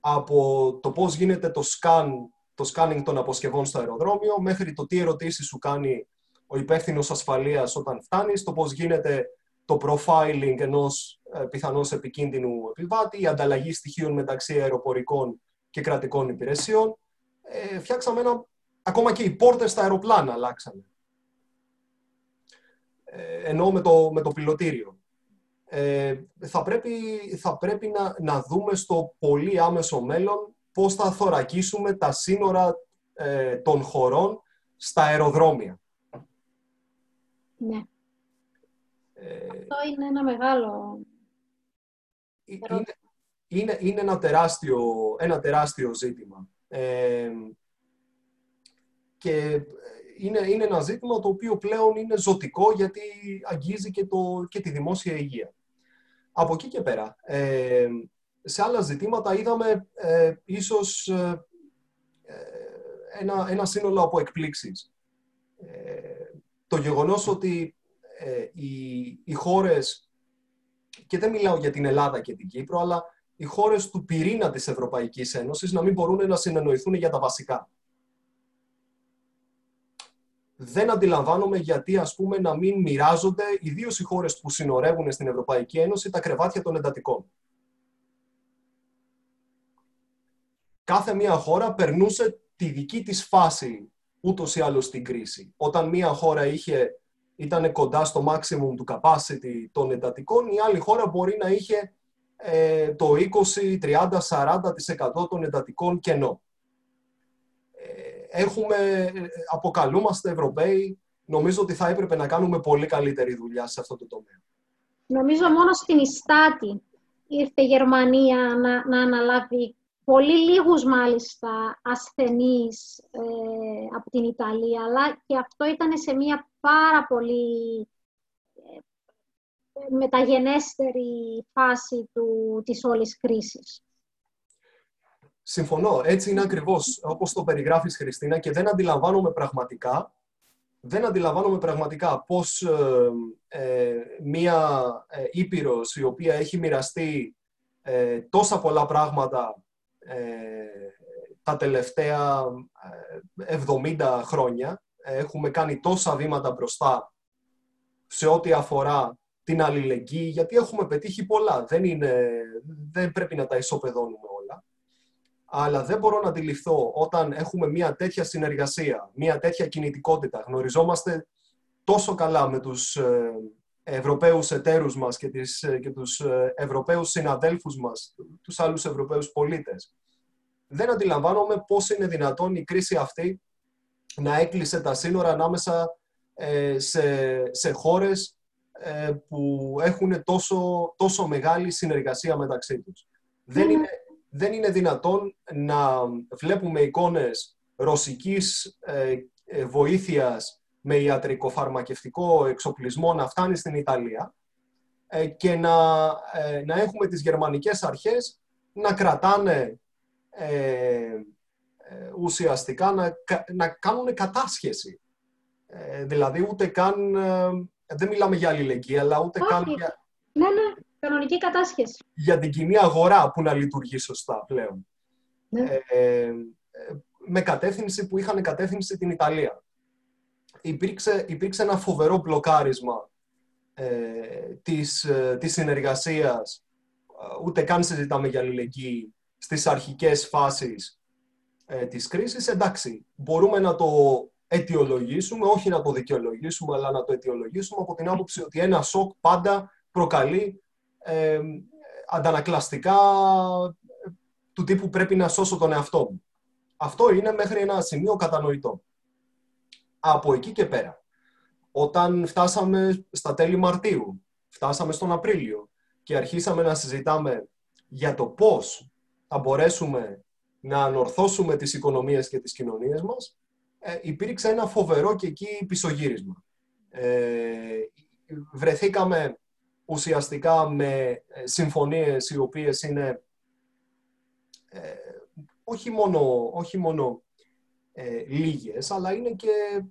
Από το πώς γίνεται το, scan, το scanning των αποσκευών στο αεροδρόμιο μέχρι το τι ερωτήσεις σου κάνει ο υπεύθυνος ασφαλείας όταν φτάνεις, το πώς γίνεται το profiling ενός ε, πιθανώς επικίνδυνου επιβάτη, η ανταλλαγή στοιχείων μεταξύ αεροπορικών και κρατικών υπηρεσιών. Ε, φτιάξαμε ένα... Ακόμα και οι πόρτες στα αεροπλάνα αλλάξανε. Ε, ενώ με το, με το πιλωτήριο. Ε, θα πρέπει, θα πρέπει να, να δούμε στο πολύ άμεσο μέλλον πώς θα θωρακίσουμε τα σύνορα ε, των χωρών στα αεροδρόμια. Ναι. Αυτό είναι ένα μεγάλο... Είναι, είναι, είναι ένα, τεράστιο, ένα τεράστιο ζήτημα. Ε, και είναι, είναι ένα ζήτημα το οποίο πλέον είναι ζωτικό γιατί αγγίζει και, το, και τη δημόσια υγεία. Από εκεί και πέρα, ε, σε άλλα ζητήματα είδαμε ε, ίσως ε, ένα, ένα σύνολο από εκπλήξεις. το γεγονός ότι ε, οι, οι χώρες, και δεν μιλάω για την Ελλάδα και την Κύπρο, αλλά οι χώρες του πυρήνα της Ευρωπαϊκής Ένωσης να μην μπορούν να συνεννοηθούν για τα βασικά. Δεν αντιλαμβάνομαι γιατί, ας πούμε, να μην μοιράζονται, ιδίως οι χώρες που συνορεύουν στην Ευρωπαϊκή Ένωση, τα κρεβάτια των εντατικών. Κάθε μία χώρα περνούσε τη δική της φάση ούτως ή άλλως στην κρίση. Όταν μία χώρα είχε ήταν κοντά στο maximum του capacity των εντατικών, η άλλη χώρα μπορεί να είχε ε, το 20, 30, 40% των εντατικών κενό. Ε, έχουμε, αποκαλούμαστε Ευρωπαίοι, νομίζω ότι θα έπρεπε να κάνουμε πολύ καλύτερη δουλειά σε αυτό το τομέα. Νομίζω μόνο στην Ιστάτη ήρθε η Γερμανία να, να αναλάβει πολύ λίγους μάλιστα ασθενείς ε, από την Ιταλία, αλλά και αυτό ήταν σε μια πάρα πολύ ε, μεταγενέστερη φάση του, της όλης κρίσης. Συμφωνώ. Έτσι είναι ακριβώς όπως το περιγράφεις, Χριστίνα, και δεν αντιλαμβάνομαι πραγματικά δεν αντιλαμβάνομαι πραγματικά πώς ε, ε μία ε, Ήπειρος η οποία έχει μοιραστεί τόσα πολλά πράγματα τα τελευταία 70 χρόνια έχουμε κάνει τόσα βήματα μπροστά σε ό,τι αφορά την αλληλεγγύη, γιατί έχουμε πετύχει πολλά. Δεν, είναι, δεν πρέπει να τα ισοπεδώνουμε όλα. Αλλά δεν μπορώ να αντιληφθώ όταν έχουμε μια τέτοια συνεργασία, μια τέτοια κινητικότητα, γνωριζόμαστε τόσο καλά με τους ε, Ευρωπαίους εταίρους μας και, τις, ε, και τους ε, Ευρωπαίους συναδέλφους μας, τους άλλους Ευρωπαίους πολίτες. Δεν αντιλαμβάνομαι πώς είναι δυνατόν η κρίση αυτή να έκλεισε τα σύνορα ανάμεσα ε, σε, σε χώρες ε, που έχουν τόσο, τόσο μεγάλη συνεργασία μεταξύ τους. Δεν, είναι, δεν είναι δυνατόν να βλέπουμε εικόνες ρωσικής ε, βοήθειας με ιατρικοφαρμακευτικό εξοπλισμό να φτάνει στην Ιταλία και να, να έχουμε τις γερμανικές αρχές να κρατάνε ε, ουσιαστικά να, να κάνουν κατάσχεση. Ε, δηλαδή ούτε καν, ε, δεν μιλάμε για αλληλεγγύη, αλλά ούτε καν για... Ναι, ναι, κανονική κατάσχεση. Για την κοινή αγορά που να λειτουργεί σωστά πλέον. Ναι. με κατεύθυνση που είχαν κατεύθυνση την Ιταλία. Υπήρξε, υπήρξε ένα φοβερό μπλοκάρισμα ε, της, της συνεργασίας, ούτε καν συζητάμε για αλληλεγγύη, στις αρχικές φάσεις ε, της κρίσης, εντάξει, μπορούμε να το αιτιολογήσουμε, όχι να το δικαιολογήσουμε, αλλά να το αιτιολογήσουμε από την άποψη ότι ένα σοκ πάντα προκαλεί ε, αντανακλαστικά του τύπου πρέπει να σώσω τον εαυτό μου. Αυτό είναι μέχρι ένα σημείο κατανοητό. Από εκεί και πέρα, όταν φτάσαμε στα τέλη Μαρτίου, φτάσαμε στον Απρίλιο και αρχίσαμε να συζητάμε για το πώς θα μπορέσουμε να ανορθώσουμε τις οικονομίες και τις κοινωνίες μας, ε, υπήρξε ένα φοβερό και εκεί πισωγύρισμα. Ε, βρεθήκαμε ουσιαστικά με συμφωνίες οι οποίες είναι όχι μόνο, όχι μόνο λίγες, αλλά είναι και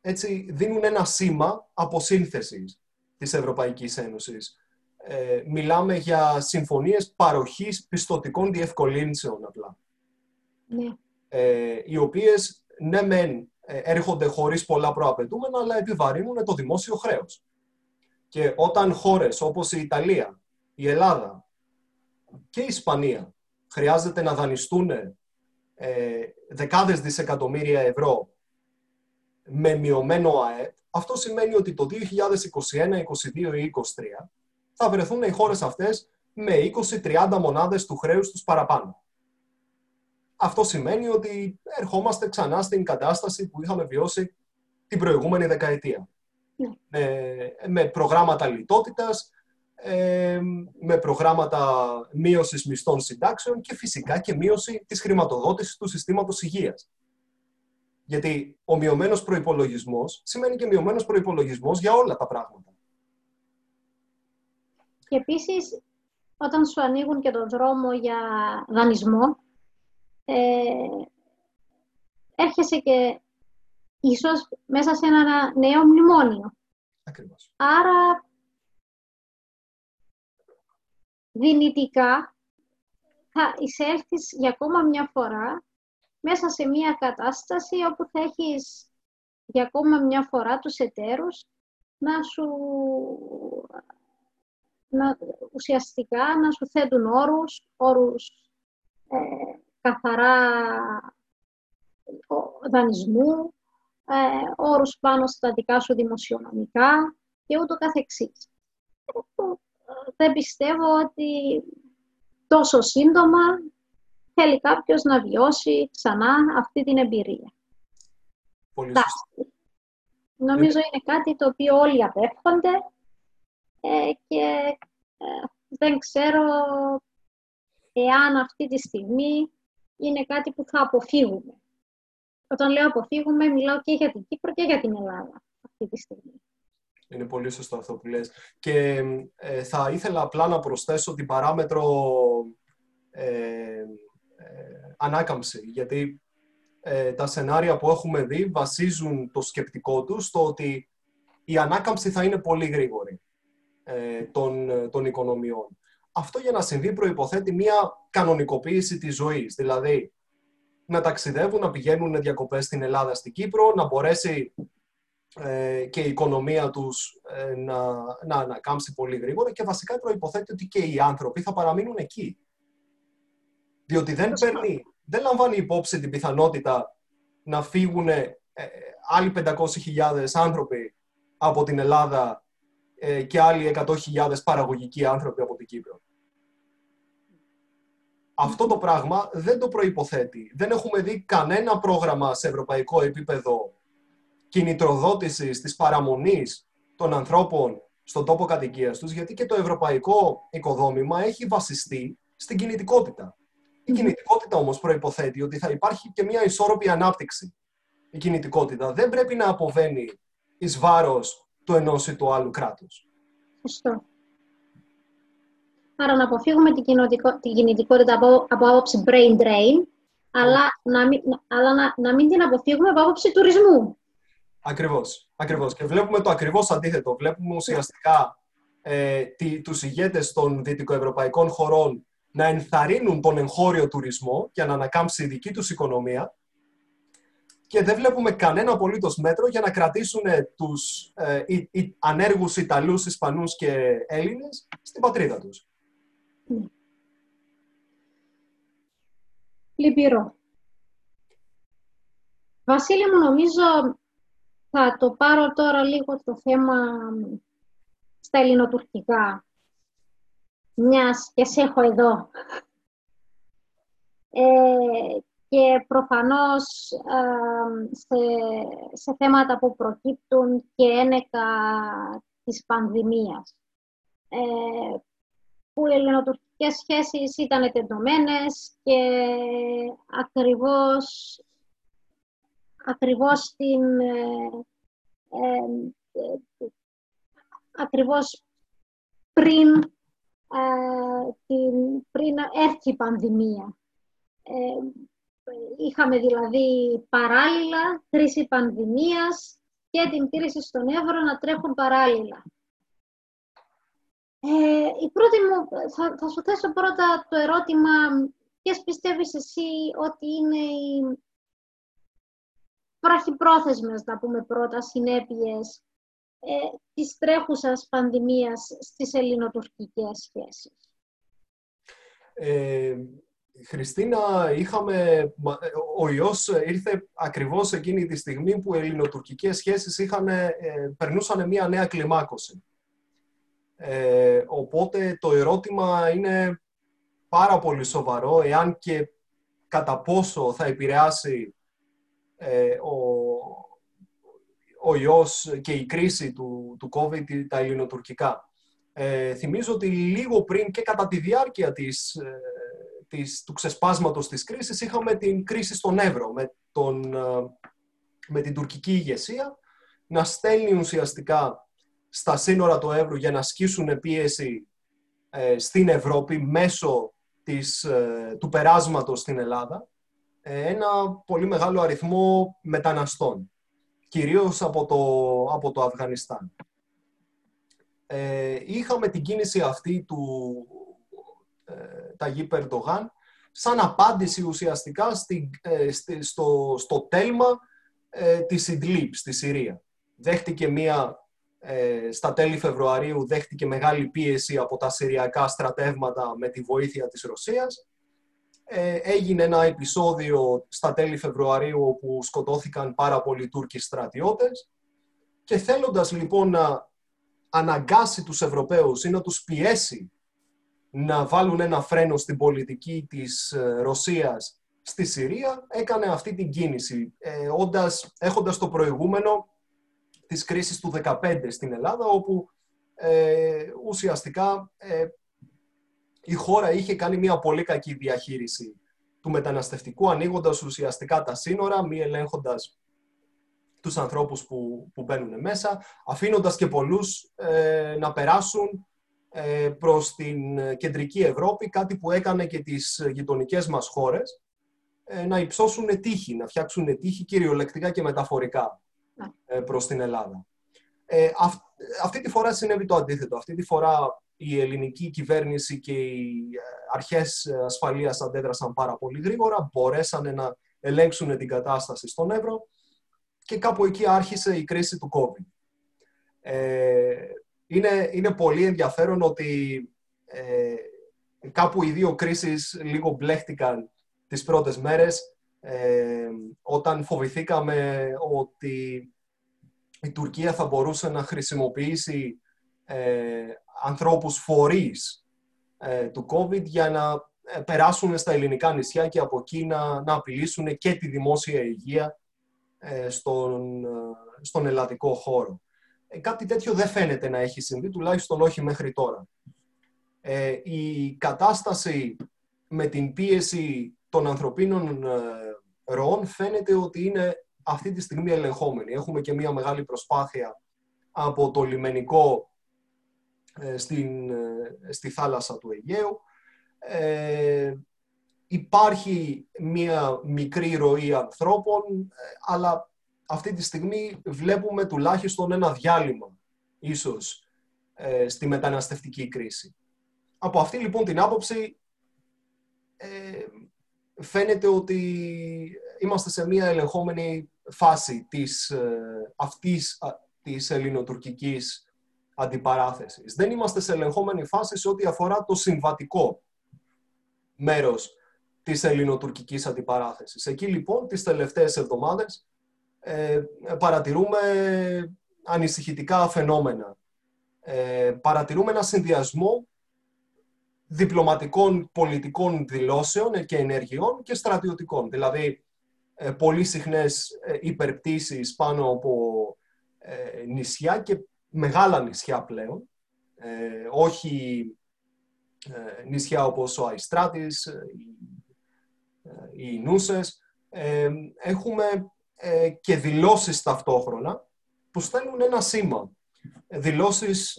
έτσι δίνουν ένα σήμα αποσύνθεσης της Ευρωπαϊκής Ένωσης. Ε, μιλάμε για συμφωνίες παροχής πιστοτικών διευκολύνσεων απλά. Ναι. Ε, οι οποίες, ναι μεν, ε, έρχονται χωρίς πολλά προαπαιτούμενα, αλλά επιβαρύνουν το δημόσιο χρέος. Και όταν χώρες όπως η Ιταλία, η Ελλάδα και η Ισπανία χρειάζεται να δανειστούν ε, δεκάδες δισεκατομμύρια ευρώ με μειωμένο ΑΕΠ, αυτό σημαίνει ότι το 2021, 2022 ή 2023 θα βρεθούν οι χώρες αυτές με 20-30 μονάδες του χρέους τους παραπάνω. Αυτό σημαίνει ότι ερχόμαστε ξανά στην κατάσταση που είχαμε βιώσει την προηγούμενη δεκαετία. Ναι. Με, με προγράμματα λιτότητας, ε, με προγράμματα μείωσης μισθών συντάξεων και φυσικά και μείωση της χρηματοδότησης του συστήματος υγείας. Γιατί ο μειωμένος προπολογισμό σημαίνει και μειωμένος προπολογισμό για όλα τα πράγματα. Και επίσης, όταν σου ανοίγουν και τον δρόμο για δανεισμό, ε, έρχεσαι και ίσως μέσα σε ένα νέο μνημόνιο. Ακριβώς. Άρα, δυνητικά, θα εισέλθεις για ακόμα μια φορά μέσα σε μια κατάσταση όπου θα έχεις για ακόμα μια φορά τους εταίρους να σου να, ουσιαστικά να σου θέτουν όρους, όρους ε, καθαρά δανεισμού, ε, όρους πάνω στα δικά σου δημοσιονομικά και ούτω καθεξής. Ε, δεν πιστεύω ότι τόσο σύντομα θέλει κάποιος να βιώσει ξανά αυτή την εμπειρία. Πολύ Νομίζω είναι κάτι το οποίο όλοι απέφχονται ε, και ε, δεν ξέρω εάν αυτή τη στιγμή είναι κάτι που θα αποφύγουμε. Όταν λέω αποφύγουμε, μιλάω και για την Κύπρο και για την Ελλάδα αυτή τη στιγμή. Είναι πολύ σωστό αυτό που λες. Και ε, θα ήθελα απλά να προσθέσω την παράμετρο ε, ανάκαμψη, γιατί ε, τα σενάρια που έχουμε δει βασίζουν το σκεπτικό τους στο ότι η ανάκαμψη θα είναι πολύ γρήγορη ε, των, των οικονομιών. Αυτό για να συμβεί προϋποθέτει μια κανονικοποίηση της ζωής, δηλαδή να ταξιδεύουν, να πηγαίνουν διακοπές στην Ελλάδα, στην Κύπρο, να μπορέσει ε, και η οικονομία τους ε, να, να ανακάμψει πολύ γρήγορα και βασικά προϋποθέτει ότι και οι άνθρωποι θα παραμείνουν εκεί. Διότι δεν, παίρνει, δεν λαμβάνει υπόψη την πιθανότητα να φύγουν ε, άλλοι 500.000 άνθρωποι από την Ελλάδα ε, και άλλοι 100.000 παραγωγικοί άνθρωποι από την Κύπρο. Αυτό το πράγμα δεν το προϋποθέτει. Δεν έχουμε δει κανένα πρόγραμμα σε ευρωπαϊκό επίπεδο κινητροδότησης της παραμονής των ανθρώπων στον τόπο κατοικίας τους, γιατί και το ευρωπαϊκό οικοδόμημα έχει βασιστεί στην κινητικότητα. Η κινητικότητα όμως προϋποθέτει ότι θα υπάρχει και μια ισόρροπη ανάπτυξη. Η κινητικότητα δεν πρέπει να αποβαίνει εις βάρος του ενός ή του άλλου κράτους. Σωστό. Άρα να αποφύγουμε την, την κινητικότητα από, από άποψη brain drain, αλλά, να μην, αλλά να, να μην την αποφύγουμε από άποψη τουρισμού. Ακριβώς. Ακριβώς. Και βλέπουμε το ακριβώς αντίθετο. Βλέπουμε ουσιαστικά ε, τους ηγέτες των δυτικοευρωπαϊκών χωρών να ενθαρρύνουν τον εγχώριο τουρισμό για να ανακάμψει η δική τους οικονομία και δεν βλέπουμε κανένα απολύτως μέτρο για να κρατήσουν τους ε, οι, οι ανέργους Ιταλούς, Ισπανούς και Έλληνες στην πατρίδα τους. Λυπηρό. Βασίλη μου, νομίζω θα το πάρω τώρα λίγο το θέμα στα ελληνοτουρκικά μιας και σε έχω εδώ. Ε, και προφανώς σε, σε θέματα που προκύπτουν και ένεκα της πανδημίας. Ε, που οι ελληνοτουρκικές σχέσεις ήταν τεντωμένες και ακριβώς, ακριβώς την, ε, ακριβώς πριν, ε, την, πριν έρθει η πανδημία. Ε, είχαμε δηλαδή παράλληλα κρίση πανδημίας και την κρίση στον Εύρο να τρέχουν παράλληλα. Ε, η πρώτη μου, θα, θα σου θέσω πρώτα το ερώτημα ποιες πιστεύεις εσύ ότι είναι οι βραχυπρόθεσμες, να πούμε πρώτα, συνέπειες ε, της τρέχουσας πανδημίας στις ελληνοτουρκικές σχέσεις; Ε, Χριστίνα, είχαμε, ο ιός ήρθε ακριβώς εκείνη τη στιγμή που οι ελληνοτουρκικές σχέσεις είχαν, ε, περνούσαν μια νέα κλιμάκωση. Ε, οπότε το ερώτημα είναι πάρα πολύ σοβαρό, εάν και κατά πόσο θα επηρεάσει ε, ο, ο ιός και η κρίση του, του COVID τα ελληνοτουρκικά. Ε, θυμίζω ότι λίγο πριν και κατά τη διάρκεια της, ε, της, του ξεσπάσματος της κρίσης είχαμε την κρίση στον Εύρο με, τον, ε, με την τουρκική ηγεσία να στέλνει ουσιαστικά στα σύνορα του Εύρου για να ασκήσουν πίεση στην Ευρώπη μέσω της, του περάσματος στην Ελλάδα ένα πολύ μεγάλο αριθμό μεταναστών κυρίως από το, από το Αφγανιστάν. Ε, είχαμε την κίνηση αυτή του ε, Ταγί Περντογάν σαν απάντηση ουσιαστικά στη, ε, στο, στο τέλμα ε, της Ιντλίπ στη Συρία. Δέχτηκε μία, ε, στα τέλη Φεβρουαρίου, δέχτηκε μεγάλη πίεση από τα συριακά στρατεύματα με τη βοήθεια της Ρωσίας. Ε, έγινε ένα επεισόδιο στα τέλη Φεβρουαρίου όπου σκοτώθηκαν πάρα πολλοί Τούρκοι στρατιώτες. Και θέλοντας λοιπόν να αναγκάσει τους Ευρωπαίους ή να τους πιέσει να βάλουν ένα φρένο στην πολιτική της ε, Ρωσίας στη Συρία, έκανε αυτή την κίνηση, ε, όντας, έχοντας το προηγούμενο της κρίσης του 2015 στην Ελλάδα, όπου ε, ουσιαστικά ε, η χώρα είχε κάνει μια πολύ κακή διαχείριση του μεταναστευτικού, ανοίγοντας ουσιαστικά τα σύνορα, μη ελέγχοντας τους ανθρώπους που, που μπαίνουν μέσα, αφήνοντας και πολλούς ε, να περάσουν ε, προς την κεντρική Ευρώπη, κάτι που έκανε και τις γειτονικές μας χώρες, ε, να υψώσουν τύχη, να φτιάξουν τύχη κυριολεκτικά και μεταφορικά ε, προς την Ελλάδα. Ε, αυτή τη φορά συνέβη το αντίθετο. Αυτή τη φορά η ελληνική κυβέρνηση και οι ε, αρχές ασφαλείας αντέδρασαν πάρα πολύ γρήγορα, μπορέσαν να ελέγξουν την κατάσταση στον Εύρο και κάπου εκεί άρχισε η κρίση του COVID. Ε, είναι, είναι πολύ ενδιαφέρον ότι ε, κάπου οι δύο κρίσεις λίγο μπλέχτηκαν τις πρώτες μέρες ε, όταν φοβηθήκαμε ότι η Τουρκία θα μπορούσε να χρησιμοποιήσει ε, ανθρώπους φορείς ε, του COVID για να ε, περάσουν στα ελληνικά νησιά και από εκεί να, να απειλήσουν και τη δημόσια υγεία ε, στον, στον ελλαδικό χώρο. κάτι τέτοιο δεν φαίνεται να έχει συμβεί, τουλάχιστον όχι μέχρι τώρα. η κατάσταση με την πίεση των ανθρωπίνων ροών φαίνεται ότι είναι αυτή τη στιγμή ελεγχόμενη. Έχουμε και μια μεγάλη προσπάθεια από το λιμενικό ε, στην, ε, στη θάλασσα του Αιγαίου. Ε, υπάρχει μία μικρή ροή ανθρώπων, ε, αλλά αυτή τη στιγμή βλέπουμε τουλάχιστον ένα διάλειμμα, ίσως, στη μεταναστευτική κρίση. Από αυτή λοιπόν την άποψη, φαίνεται ότι είμαστε σε μία ελεγχόμενη φάση της, αυτής της ελληνοτουρκικής αντιπαράθεσης. Δεν είμαστε σε ελεγχόμενη φάση σε ό,τι αφορά το συμβατικό μέρος της ελληνοτουρκικής αντιπαράθεσης. Εκεί λοιπόν τις τελευταίες εβδομάδες ε, παρατηρούμε ανησυχητικά φαινόμενα. Ε, παρατηρούμε ένα συνδυασμό διπλωματικών πολιτικών δηλώσεων και ενεργειών και στρατιωτικών. Δηλαδή, ε, πολύ συχνές ε, υπερπτήσεις πάνω από ε, νησιά και μεγάλα νησιά πλέον, ε, όχι ε, νησιά όπως ο Αϊστράτης, ε, οι Νούσες. έχουμε και δηλώσεις ταυτόχρονα που στέλνουν ένα σήμα. δηλώσεις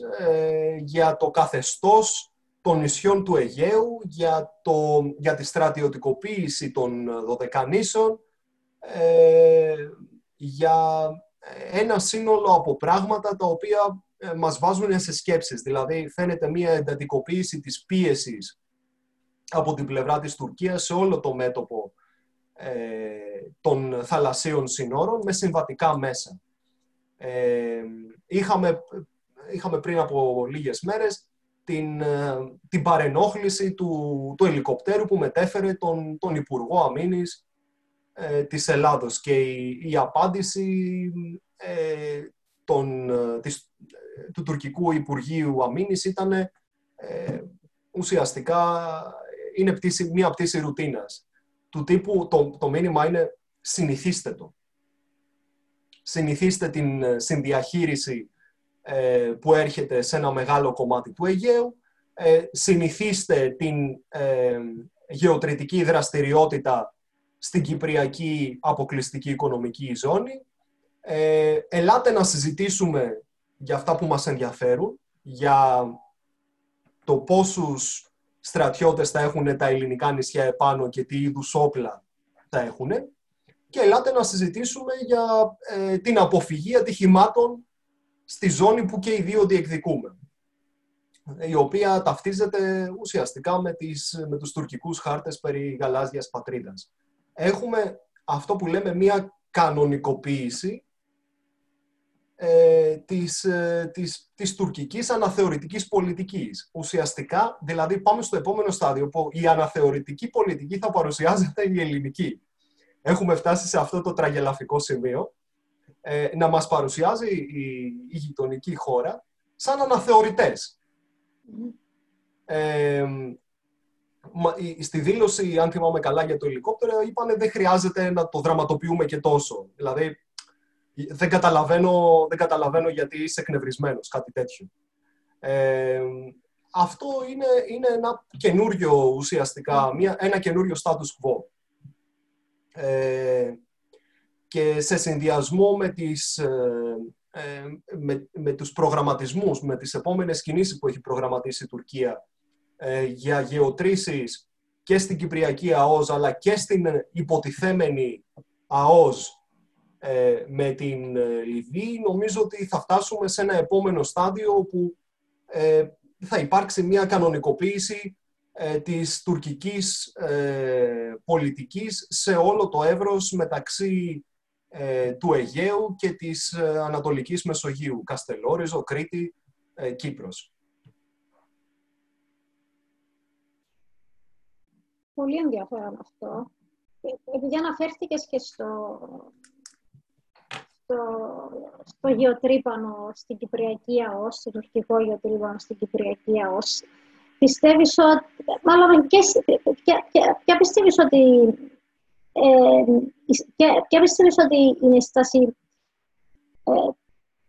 για το καθεστώς των νησιών του Αιγαίου, για, το, για τη στρατιωτικοποίηση των Δωδεκανήσων, για ένα σύνολο από πράγματα τα οποία μας βάζουν σε σκέψεις. Δηλαδή φαίνεται μια εντατικοποίηση της πίεσης από την πλευρά της Τουρκίας σε όλο το μέτωπο ε, των θαλασσίων συνόρων με συμβατικά μέσα. Ε, είχαμε, είχαμε πριν από λίγες μέρες την, ε, την παρενόχληση του, του ελικοπτέρου που μετέφερε τον, τον Υπουργό Αμήνης ε, της Ελλάδος και η, η απάντηση ε, τον, της, του τουρκικού Υπουργείου Αμήνης ήταν ε, ουσιαστικά είναι πτήση, μία πτήση ρουτίνας. Του τύπου το, το μήνυμα είναι συνηθίστε το. Συνηθίστε την ε, συνδιαχείριση ε, που έρχεται σε ένα μεγάλο κομμάτι του Αιγαίου. Ε, συνηθίστε την ε, γεωτρητική δραστηριότητα στην Κυπριακή αποκλειστική οικονομική ζώνη. Ε, ελάτε να συζητήσουμε για αυτά που μας ενδιαφέρουν, για το πόσους στρατιώτες θα έχουν τα ελληνικά νησιά επάνω και τι είδους όπλα θα έχουν. Και ελάτε να συζητήσουμε για ε, την αποφυγή ατυχημάτων στη ζώνη που και οι δύο διεκδικούμε η οποία ταυτίζεται ουσιαστικά με, τις, με τους τουρκικούς χάρτες περί γαλάζιας πατρίδας. Έχουμε αυτό που λέμε μία κανονικοποίηση ε, της, ε, της, της τουρκικής αναθεωρητικής πολιτικής. Ουσιαστικά, δηλαδή πάμε στο επόμενο στάδιο που η αναθεωρητική πολιτική θα παρουσιάζεται η ελληνική. Έχουμε φτάσει σε αυτό το τραγελαφικό σημείο ε, να μας παρουσιάζει η, η γειτονική χώρα σαν αναθεωρητές. Ε, στη δήλωση, αν θυμάμαι καλά για το ελικόπτερο, είπανε δεν χρειάζεται να το δραματοποιούμε και τόσο. Δηλαδή, δεν καταλαβαίνω, δεν καταλαβαίνω γιατί είσαι εκνευρισμένος, κάτι τέτοιο. Ε, αυτό είναι, είναι ένα καινούριο ουσιαστικά, μια, ένα καινούριο status quo. Ε, και σε συνδυασμό με, τις, ε, ε, με, με τους προγραμματισμούς, με τις επόμενες κινήσεις που έχει προγραμματίσει η Τουρκία ε, για γεωτρήσεις και στην Κυπριακή ΑΟΣ αλλά και στην υποτιθέμενη ΑΟΣ ε, με την ε, Λιβύη, νομίζω ότι θα φτάσουμε σε ένα επόμενο στάδιο όπου ε, θα υπάρξει μια κανονικοποίηση της τουρκικής πολιτικής σε όλο το εύρος μεταξύ του Αιγαίου και της Ανατολικής Μεσογείου, Καστελόριζο, Κρήτη, Κύπρος. Πολύ ενδιαφέρον αυτό. Επειδή αναφέρθηκες και στο, στο, στο γεωτρύπανο στην Κυπριακή ΑΟΣ, στο τουρκικό γεωτρύπανο στην Κυπριακή ΑΟΣ, πιστεύεις ότι, μάλλον και, ποια πιστεύεις ότι ε, ποια πιστεύεις ότι είναι η στάση ε,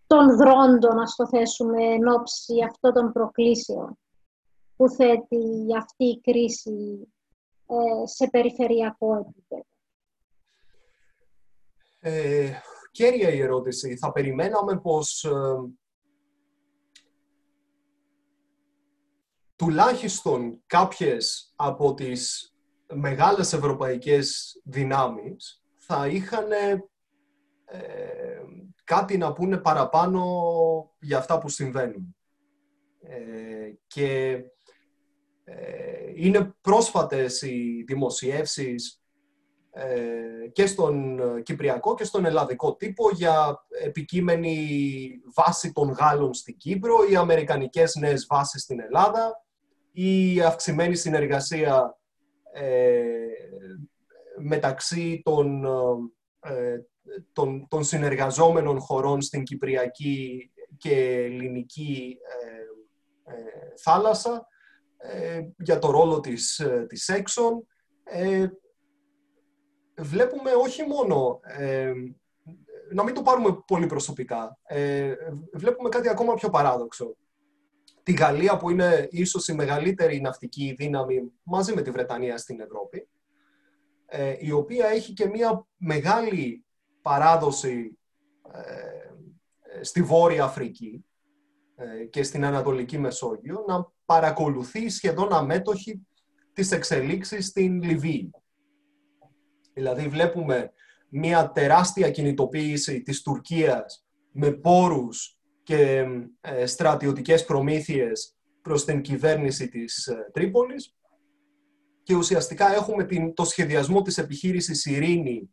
των δρόντων, να το θέσουμε, εν ώψη αυτών των προκλήσεων που θέτει αυτή η κρίση ε, σε περιφερειακό επίπεδο; Ε, κέρια η ερώτηση. Θα περιμέναμε πως ε, τουλάχιστον κάποιες από τις μεγάλες ευρωπαϊκές δυνάμεις θα είχαν ε, κάτι να πούνε παραπάνω για αυτά που συμβαίνουν. Ε, και είναι πρόσφατες οι δημοσιεύσεις ε, και στον Κυπριακό και στον Ελλαδικό τύπο για επικείμενη βάση των Γάλλων στην Κύπρο, οι Αμερικανικές νέες βάσεις στην Ελλάδα, η αυξημένη συνεργασία ε, μεταξύ των, ε, των, των, συνεργαζόμενων χωρών στην Κυπριακή και Ελληνική θάλασσα για το ρόλο της, της Exxon βλέπουμε όχι μόνο, ε, να μην το πάρουμε πολύ προσωπικά, ε, βλέπουμε κάτι ακόμα πιο παράδοξο. Τη Γαλλία που είναι ίσως η μεγαλύτερη ναυτική δύναμη μαζί με τη Βρετανία στην Ευρώπη, ε, η οποία έχει και μια μεγάλη παράδοση στη Βόρεια Αφρική, και στην Ανατολική Μεσόγειο να παρακολουθεί σχεδόν αμέτωχη τις εξελίξεις στην Λιβύη. Δηλαδή βλέπουμε μια τεράστια κινητοποίηση της Τουρκίας με πόρους και ε, στρατιωτικές προμήθειες προς την κυβέρνηση της ε, Τρίπολης και ουσιαστικά έχουμε την, το σχεδιασμό της επιχείρησης Ειρήνη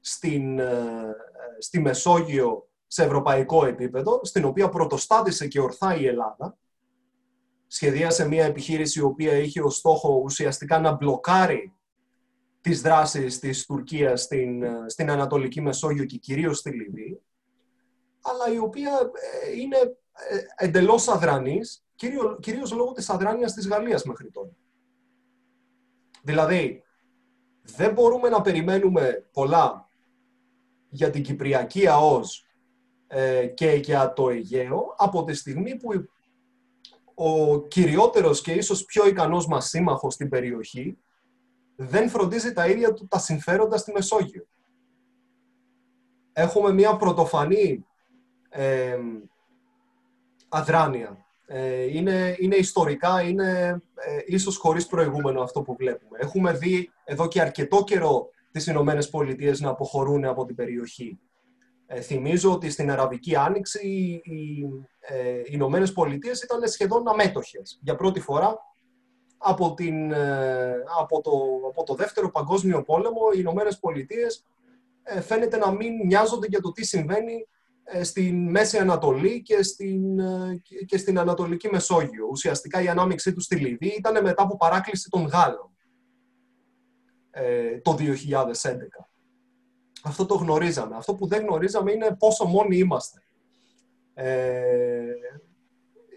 στην, ε, στη Μεσόγειο σε ευρωπαϊκό επίπεδο, στην οποία πρωτοστάτησε και ορθά η Ελλάδα. Σχεδίασε μια επιχείρηση η οποία είχε ως στόχο ουσιαστικά να μπλοκάρει τις δράσεις της Τουρκίας στην, στην Ανατολική Μεσόγειο και κυρίως στη Λιβύη, αλλά η οποία ε, είναι ε, εντελώς αδρανής, κυρίως, κυρίως λόγω της αδράνειας της Γαλλίας μέχρι τώρα. Δηλαδή, δεν μπορούμε να περιμένουμε πολλά για την Κυπριακή ΑΟΣ ε, και για το Αιγαίο από τη στιγμή που ο κυριότερος και ίσως πιο ικανός μας σύμμαχος στην περιοχή δεν φροντίζει τα ίδια του τα συμφέροντα στη Μεσόγειο. Έχουμε μια πρωτοφανή ε, αδράνεια. Ε, είναι, είναι ιστορικά, είναι ε, ίσως χωρίς προηγούμενο αυτό που βλέπουμε. Έχουμε δει εδώ και αρκετό καιρό τις Ηνωμένες Πολιτείες να αποχωρούν από την περιοχή. Ε, θυμίζω ότι στην Αραβική Άνοιξη οι, ε, οι Ηνωμένες Πολιτείες ήταν σχεδόν αμέτωχες. Για πρώτη φορά από, την, ε, από, το, από το Δεύτερο Παγκόσμιο Πόλεμο οι Ηνωμένες Πολιτείες ε, φαίνεται να μην νοιάζονται για το τι συμβαίνει ε, στην Μέση Ανατολή και στην, και στην Ανατολική Μεσόγειο. Ουσιαστικά η ανάμειξή τους στη Λιβύη ήταν μετά από παράκληση των Γάλλων το 2011. Αυτό το γνωρίζαμε. Αυτό που δεν γνωρίζαμε είναι πόσο μόνοι είμαστε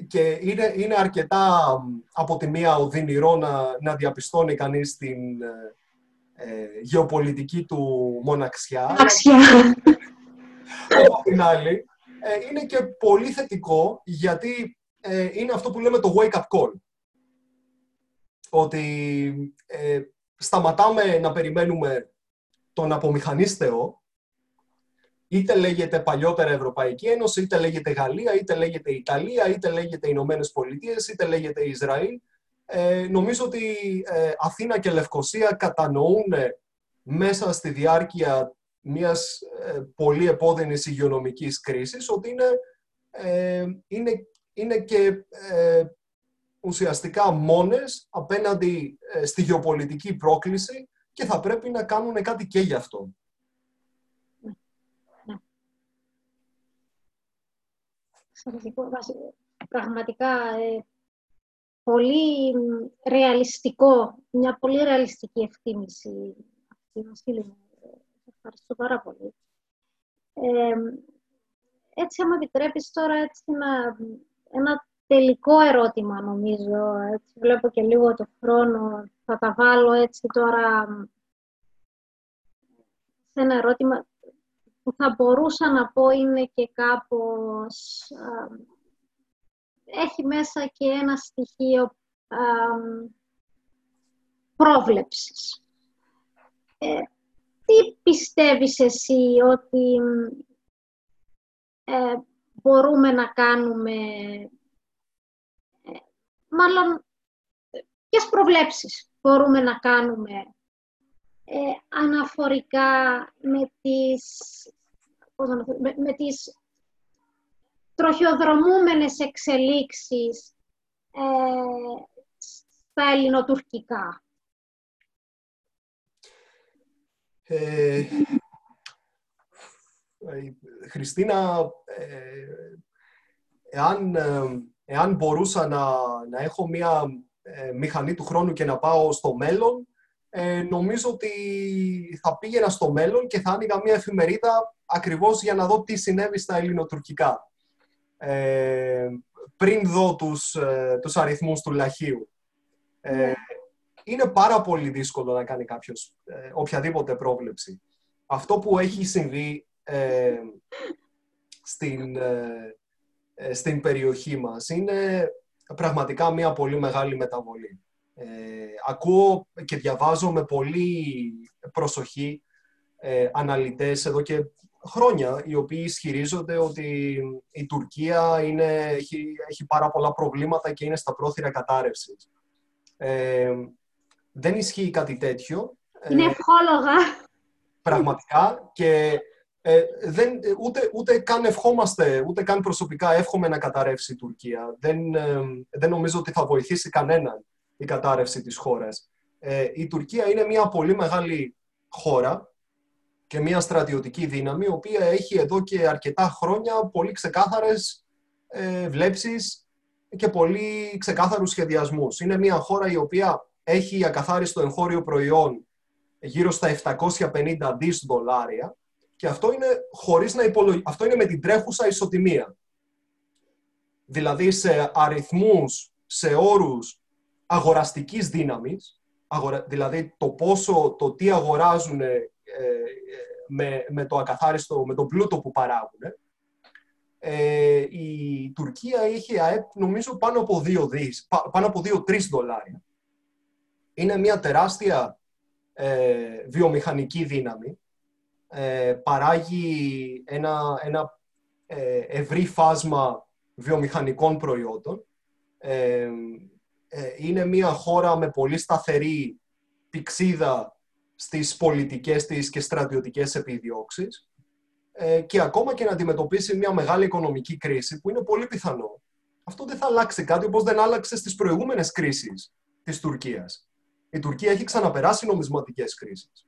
και είναι, είναι αρκετά από τη μία οδυνηρό να, να διαπιστώνει κανείς την ε, ε γεωπολιτική του μοναξιά. Μοναξιά. Από την άλλη, ε, είναι και πολύ θετικό γιατί ε, είναι αυτό που λέμε το wake-up call. Ότι σταματάμε να περιμένουμε τον απομηχανίστεο είτε λέγεται παλιότερα Ευρωπαϊκή Ένωση, είτε λέγεται Γαλλία, είτε λέγεται Ιταλία, είτε λέγεται Ηνωμένες Πολιτείες, είτε λέγεται Ισραήλ. Ε, νομίζω ότι ε, Αθήνα και Λευκοσία κατανοούν μέσα στη διάρκεια μιας ε, πολύ επώδυνης υγειονομικής κρίσης ότι είναι, ε, είναι, είναι και ε, ουσιαστικά μόνες απέναντι στη γεωπολιτική πρόκληση και θα πρέπει να κάνουν κάτι και γι' αυτό. πραγματικά ε, πολύ ρεαλιστικό, μια πολύ ρεαλιστική εκτίμηση αυτή, Βασίλη μου. Ευχαριστώ πάρα πολύ. Ε, έτσι, άμα επιτρέπεις τώρα έτσι, ένα, ένα τελικό ερώτημα, νομίζω. Έτσι, βλέπω και λίγο το χρόνο. Θα τα βάλω έτσι τώρα σε ένα ερώτημα που θα μπορούσα να πω είναι και κάπως... έχει μέσα και ένα στοιχείο α, πρόβλεψης. Ε, τι πιστεύεις εσύ ότι ε, μπορούμε να κάνουμε, ε, μάλλον, ποιες προβλέψεις μπορούμε να κάνουμε ε, αναφορικά με τις με, με τις τροχιοδρομούμενες εξελίξεις ε, στα ελληνοτουρκικά; Ε, Χριστίνα, ε, εάν, ε, εάν μπορούσα να, να έχω μία ε, μηχανή του χρόνου και να πάω στο μέλλον, ε, νομίζω ότι θα πήγαινα στο μέλλον και θα άνοιγα μία εφημερίδα ακριβώς για να δω τι συνέβη στα ελληνοτουρκικά. Ε, πριν δω τους, ε, τους αριθμούς του λαχείου. Ε, ναι. Είναι πάρα πολύ δύσκολο να κάνει κάποιος ε, οποιαδήποτε πρόβλεψη. Αυτό που έχει συμβεί στην, στην περιοχή μας είναι πραγματικά μια πολύ μεγάλη μεταβολή. ακούω και διαβάζω με πολύ προσοχή αναλυτές εδώ και χρόνια οι οποίοι ισχυρίζονται ότι η Τουρκία είναι, έχει, έχει πάρα πολλά προβλήματα και είναι στα πρόθυρα κατάρρευσης. Ε, δεν ισχύει κάτι τέτοιο. Είναι ευχόλογα. Πραγματικά και ε, δεν, ούτε, ούτε καν ευχόμαστε, ούτε καν προσωπικά εύχομαι να καταρρεύσει η Τουρκία. Δεν, ε, δεν νομίζω ότι θα βοηθήσει κανέναν η κατάρρευση της χώρας. Ε, η Τουρκία είναι μια πολύ μεγάλη χώρα και μια στρατιωτική δύναμη, η οποία έχει εδώ και αρκετά χρόνια πολύ ξεκάθαρες ε, βλέψεις και πολύ ξεκάθαρους σχεδιασμούς. Είναι μια χώρα η οποία έχει ακαθάριστο εγχώριο προϊόν γύρω στα 750 δις δολάρια και αυτό είναι, χωρίς να αυτό είναι με την τρέχουσα ισοτιμία. Δηλαδή σε αριθμούς, σε όρους αγοραστικής δύναμης, δηλαδή το πόσο, το τι αγοράζουν ε, με, με το ακαθάριστο, με τον πλούτο που παράγουν. Ε, η Τουρκία είχε ΑΕΠ νομίζω πάνω από 2 δις, πάνω από 2-3 δολάρια. Είναι μια τεράστια ε, βιομηχανική δύναμη. Ε, παράγει ένα, ένα ε, ευρύ φάσμα βιομηχανικών προϊόντων. Ε, είναι μια χώρα με πολύ σταθερή πηξίδα στις πολιτικές της και στρατιωτικές επιδιώξεις και ακόμα και να αντιμετωπίσει μια μεγάλη οικονομική κρίση που είναι πολύ πιθανό. Αυτό δεν θα αλλάξει κάτι όπως δεν άλλαξε στις προηγούμενες κρίσεις της Τουρκίας η Τουρκία έχει ξαναπεράσει νομισματικές κρίσεις.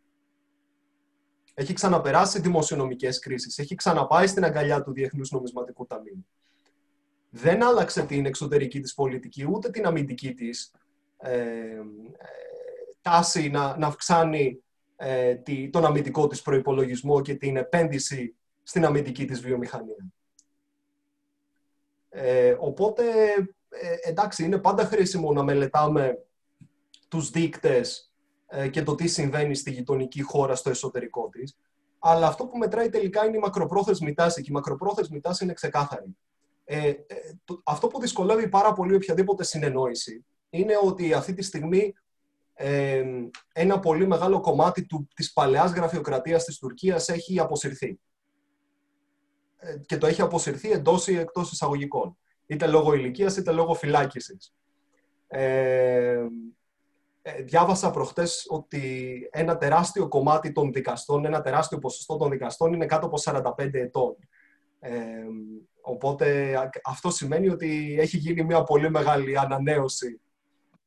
Έχει ξαναπεράσει δημοσιονομικές κρίσεις. Έχει ξαναπάει στην αγκαλιά του Διεθνούς Νομισματικού Ταμείου. Δεν άλλαξε την εξωτερική της πολιτική, ούτε την αμυντική της ε, ε τάση να, να αυξάνει ε, τον αμυντικό της προϋπολογισμό και την επένδυση στην αμυντική της βιομηχανία. Ε, οπότε, εντάξει, είναι πάντα χρήσιμο να μελετάμε τους δείκτες ε, και το τι συμβαίνει στη γειτονική χώρα στο εσωτερικό της. Αλλά αυτό που μετράει τελικά είναι η μακροπρόθεσμη τάση και η μακροπρόθεσμη τάση είναι ξεκάθαρη. Ε, ε αυτό που δυσκολεύει πάρα πολύ οποιαδήποτε συνεννόηση είναι ότι αυτή τη στιγμή ε, ένα πολύ μεγάλο κομμάτι του, της παλαιάς γραφειοκρατίας της Τουρκίας έχει αποσυρθεί. Ε, και το έχει αποσυρθεί εντός ή εκτός εισαγωγικών. Είτε λόγω ηλικίας είτε λόγω φυλάκισης. Ε, ε, διάβασα προχτές ότι ένα τεράστιο κομμάτι των δικαστών, ένα τεράστιο ποσοστό των δικαστών είναι κάτω από 45 ετών. Ε, οπότε αυτό σημαίνει ότι έχει γίνει μια πολύ μεγάλη ανανέωση.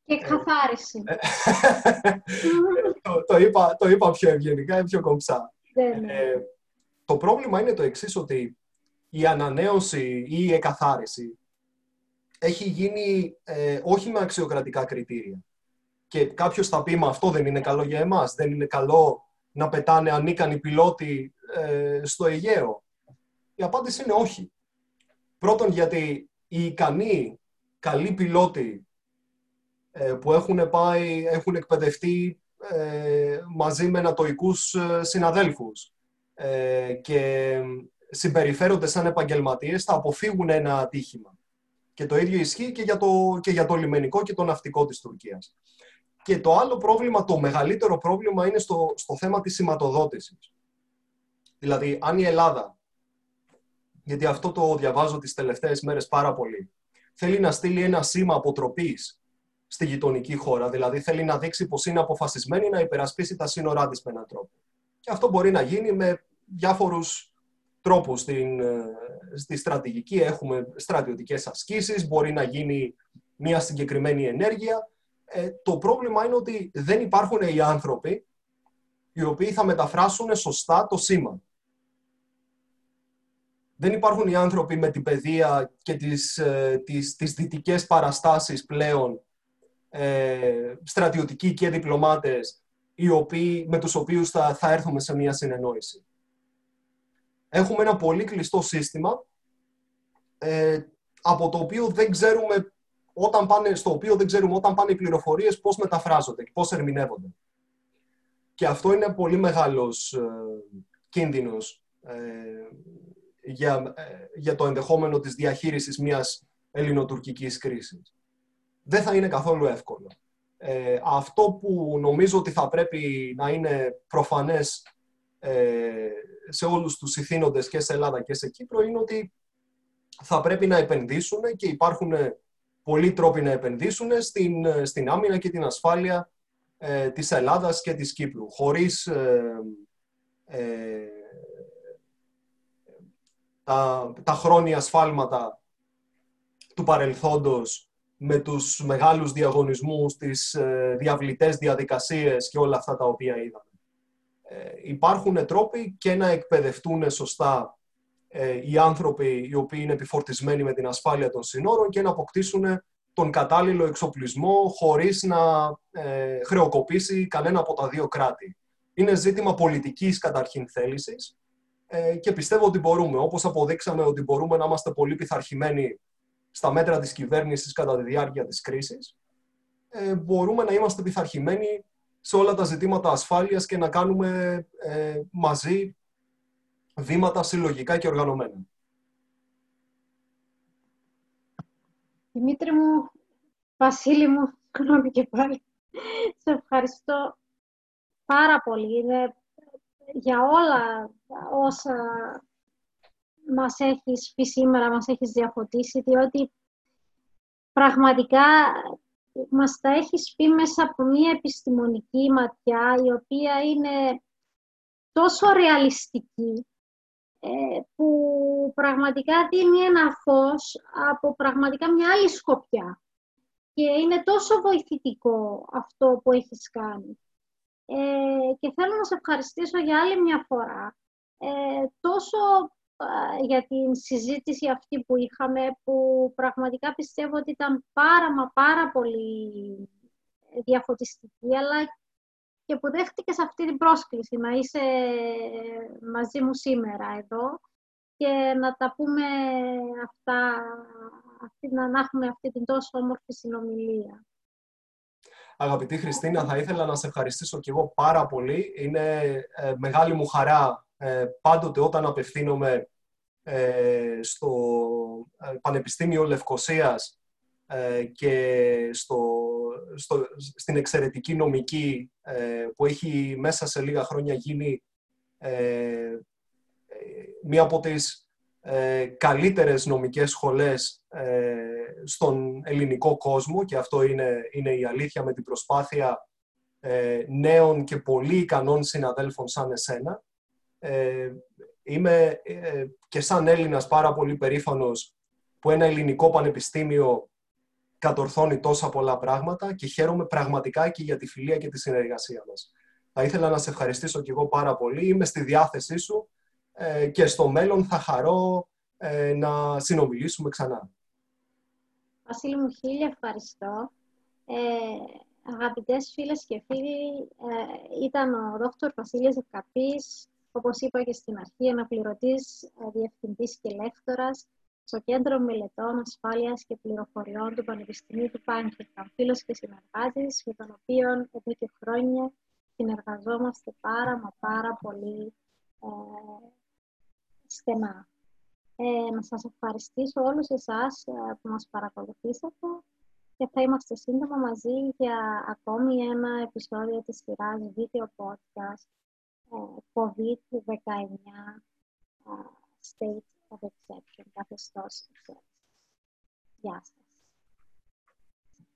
Και καθάριση. Ε, το, το, είπα, το είπα πιο ευγενικά ή πιο κομψά. Ε, το πρόβλημα είναι το εξής ότι η ανανέωση ή η εκαθάριση έχει γίνει ε, όχι με αξιοκρατικά κριτήρια και κάποιος θα πει, μα αυτό δεν είναι καλό για εμάς, δεν είναι καλό να πετάνε ανίκανοι πιλότοι ε, στο Αιγαίο. Η απάντηση είναι όχι. Πρώτον, γιατί οι ικανοί, καλοί πιλότοι ε, που έχουν πάει, έχουν εκπαιδευτεί ε, μαζί με ανατοικούς συναδέλφους και συμπεριφέρονται σαν επαγγελματίες, θα αποφύγουν ένα ατύχημα. Και το ίδιο ισχύει και για το, και για το λιμενικό και το ναυτικό της Τουρκίας. Και το άλλο πρόβλημα, το μεγαλύτερο πρόβλημα είναι στο, στο θέμα της σηματοδότησης. Δηλαδή, αν η Ελλάδα, γιατί αυτό το διαβάζω τις τελευταίες μέρες πάρα πολύ, θέλει να στείλει ένα σήμα αποτροπής στη γειτονική χώρα, δηλαδή θέλει να δείξει πως είναι αποφασισμένη να υπερασπίσει τα σύνορά της με έναν τρόπο. Και αυτό μπορεί να γίνει με διάφορους τρόπους. Στην, ε, στη στρατηγική έχουμε στρατιωτικές ασκήσεις, μπορεί να γίνει μια συγκεκριμένη ενέργεια ε, το πρόβλημα είναι ότι δεν υπάρχουν οι άνθρωποι οι οποίοι θα μεταφράσουν σωστά το σήμα. Δεν υπάρχουν οι άνθρωποι με την παιδεία και τις, ε, τις, τις δυτικές παραστάσεις πλέον, ε, στρατιωτικοί και διπλωμάτες, οι οποίοι, με τους οποίους θα, θα έρθουμε σε μια συνεννόηση. Έχουμε ένα πολύ κλειστό σύστημα, ε, από το οποίο δεν ξέρουμε όταν πάνε, στο οποίο δεν ξέρουμε όταν πάνε οι πληροφορίες πώς μεταφράζονται και πώς ερμηνεύονται. Και αυτό είναι πολύ μεγάλος ε, κίνδυνος ε, για, ε, για το ενδεχόμενο της διαχείρισης μιας ελληνοτουρκικής κρίσης. Δεν θα είναι καθόλου εύκολο. Ε, αυτό που νομίζω ότι θα πρέπει να είναι προφανές σε όλους τους ηθήνοντες και σε Ελλάδα και σε Κύπρο είναι ότι θα πρέπει να επενδύσουν και υπάρχουν πολλοί τρόποι να επενδύσουν στην, στην άμυνα και την ασφάλεια ε, της Ελλάδας και της Κύπρου, χωρίς τα, τα χρόνια ασφάλματα του παρελθόντος με τους μεγάλους διαγωνισμούς, τις ε, διαβλητές διαδικασίες και όλα αυτά τα οποία είδαμε. Ε, υπάρχουν τρόποι και να εκπαιδευτούν σωστά ε, οι άνθρωποι οι οποίοι είναι επιφορτισμένοι με την ασφάλεια των συνόρων και να αποκτήσουν τον κατάλληλο εξοπλισμό χωρίς να ε, χρεοκοπήσει κανένα από τα δύο κράτη. Είναι ζήτημα πολιτικής καταρχήν θέλησης ε, και πιστεύω ότι μπορούμε. Όπως αποδείξαμε ότι μπορούμε να είμαστε πολύ πειθαρχημένοι στα μέτρα της κυβέρνησης κατά τη διάρκεια της κρίσης, ε, μπορούμε να είμαστε πειθαρχημένοι σε όλα τα ζητήματα ασφάλειας και να κάνουμε ε, μαζί βήματα συλλογικά και οργανωμένα. Δημήτρη μου, Βασίλη μου, συγγνώμη και πάλι, σε ευχαριστώ πάρα πολύ. Είναι για όλα όσα μας έχεις πει σήμερα, μας έχεις διαφωτίσει, διότι πραγματικά μας τα έχεις πει μέσα από μια επιστημονική ματιά, η οποία είναι τόσο ρεαλιστική, ε, που πραγματικά δίνει ένα φως από πραγματικά μια άλλη σκοπιά. Και είναι τόσο βοηθητικό αυτό που έχεις κάνει. Ε, και θέλω να σε ευχαριστήσω για άλλη μια φορά. Ε, τόσο για την συζήτηση αυτή που είχαμε, που πραγματικά πιστεύω ότι ήταν πάρα μα πάρα πολύ διαφωτιστική, αλλά και που δέχτηκες αυτή την πρόσκληση να είσαι μαζί μου σήμερα εδώ και να τα πούμε αυτά, αυτή, να έχουμε αυτή την τόσο όμορφη συνομιλία. Αγαπητή Χριστίνα, θα ήθελα να σε ευχαριστήσω και εγώ πάρα πολύ. Είναι ε, μεγάλη μου χαρά ε, πάντοτε όταν απευθύνομαι ε, στο ε, Πανεπιστήμιο Λευκοσίας ε, και στο, στο, στην εξαιρετική νομική που έχει μέσα σε λίγα χρόνια γίνει μία από τις καλύτερες νομικές σχολές στον ελληνικό κόσμο. Και αυτό είναι, είναι η αλήθεια με την προσπάθεια νέων και πολύ ικανών συναδέλφων σαν εσένα. Είμαι ε, και σαν Έλληνας πάρα πολύ περήφανος που ένα ελληνικό πανεπιστήμιο κατορθώνει τόσα πολλά πράγματα και χαίρομαι πραγματικά και για τη φιλία και τη συνεργασία μας. Θα ήθελα να σε ευχαριστήσω και εγώ πάρα πολύ. Είμαι στη διάθεσή σου ε, και στο μέλλον θα χαρώ ε, να συνομιλήσουμε ξανά. Βασίλη μου, χίλια ευχαριστώ. Ε, αγαπητές φίλες και φίλοι, ήταν ο δόκτωρ Βασίλης Ευκαπής, όπως είπα και στην αρχή, αναπληρωτής ε, διευθυντής και λέκτορας στο Κέντρο Μελετών Ασφάλειας και Πληροφοριών του Πανεπιστημίου του Πάνκερκαμ, φίλος και συνεργάτης, με τον οποίο εδώ και χρόνια συνεργαζόμαστε πάρα μα πάρα πολύ ε, στενά. Ε, να σας ευχαριστήσω όλους εσάς ε, που μας παρακολουθήσατε και θα είμαστε σύντομα μαζί για ακόμη ένα επεισόδιο της σειράς Video Podcast COVID-19 state of exception, καθεστώς εξαίρεση. Γεια σας.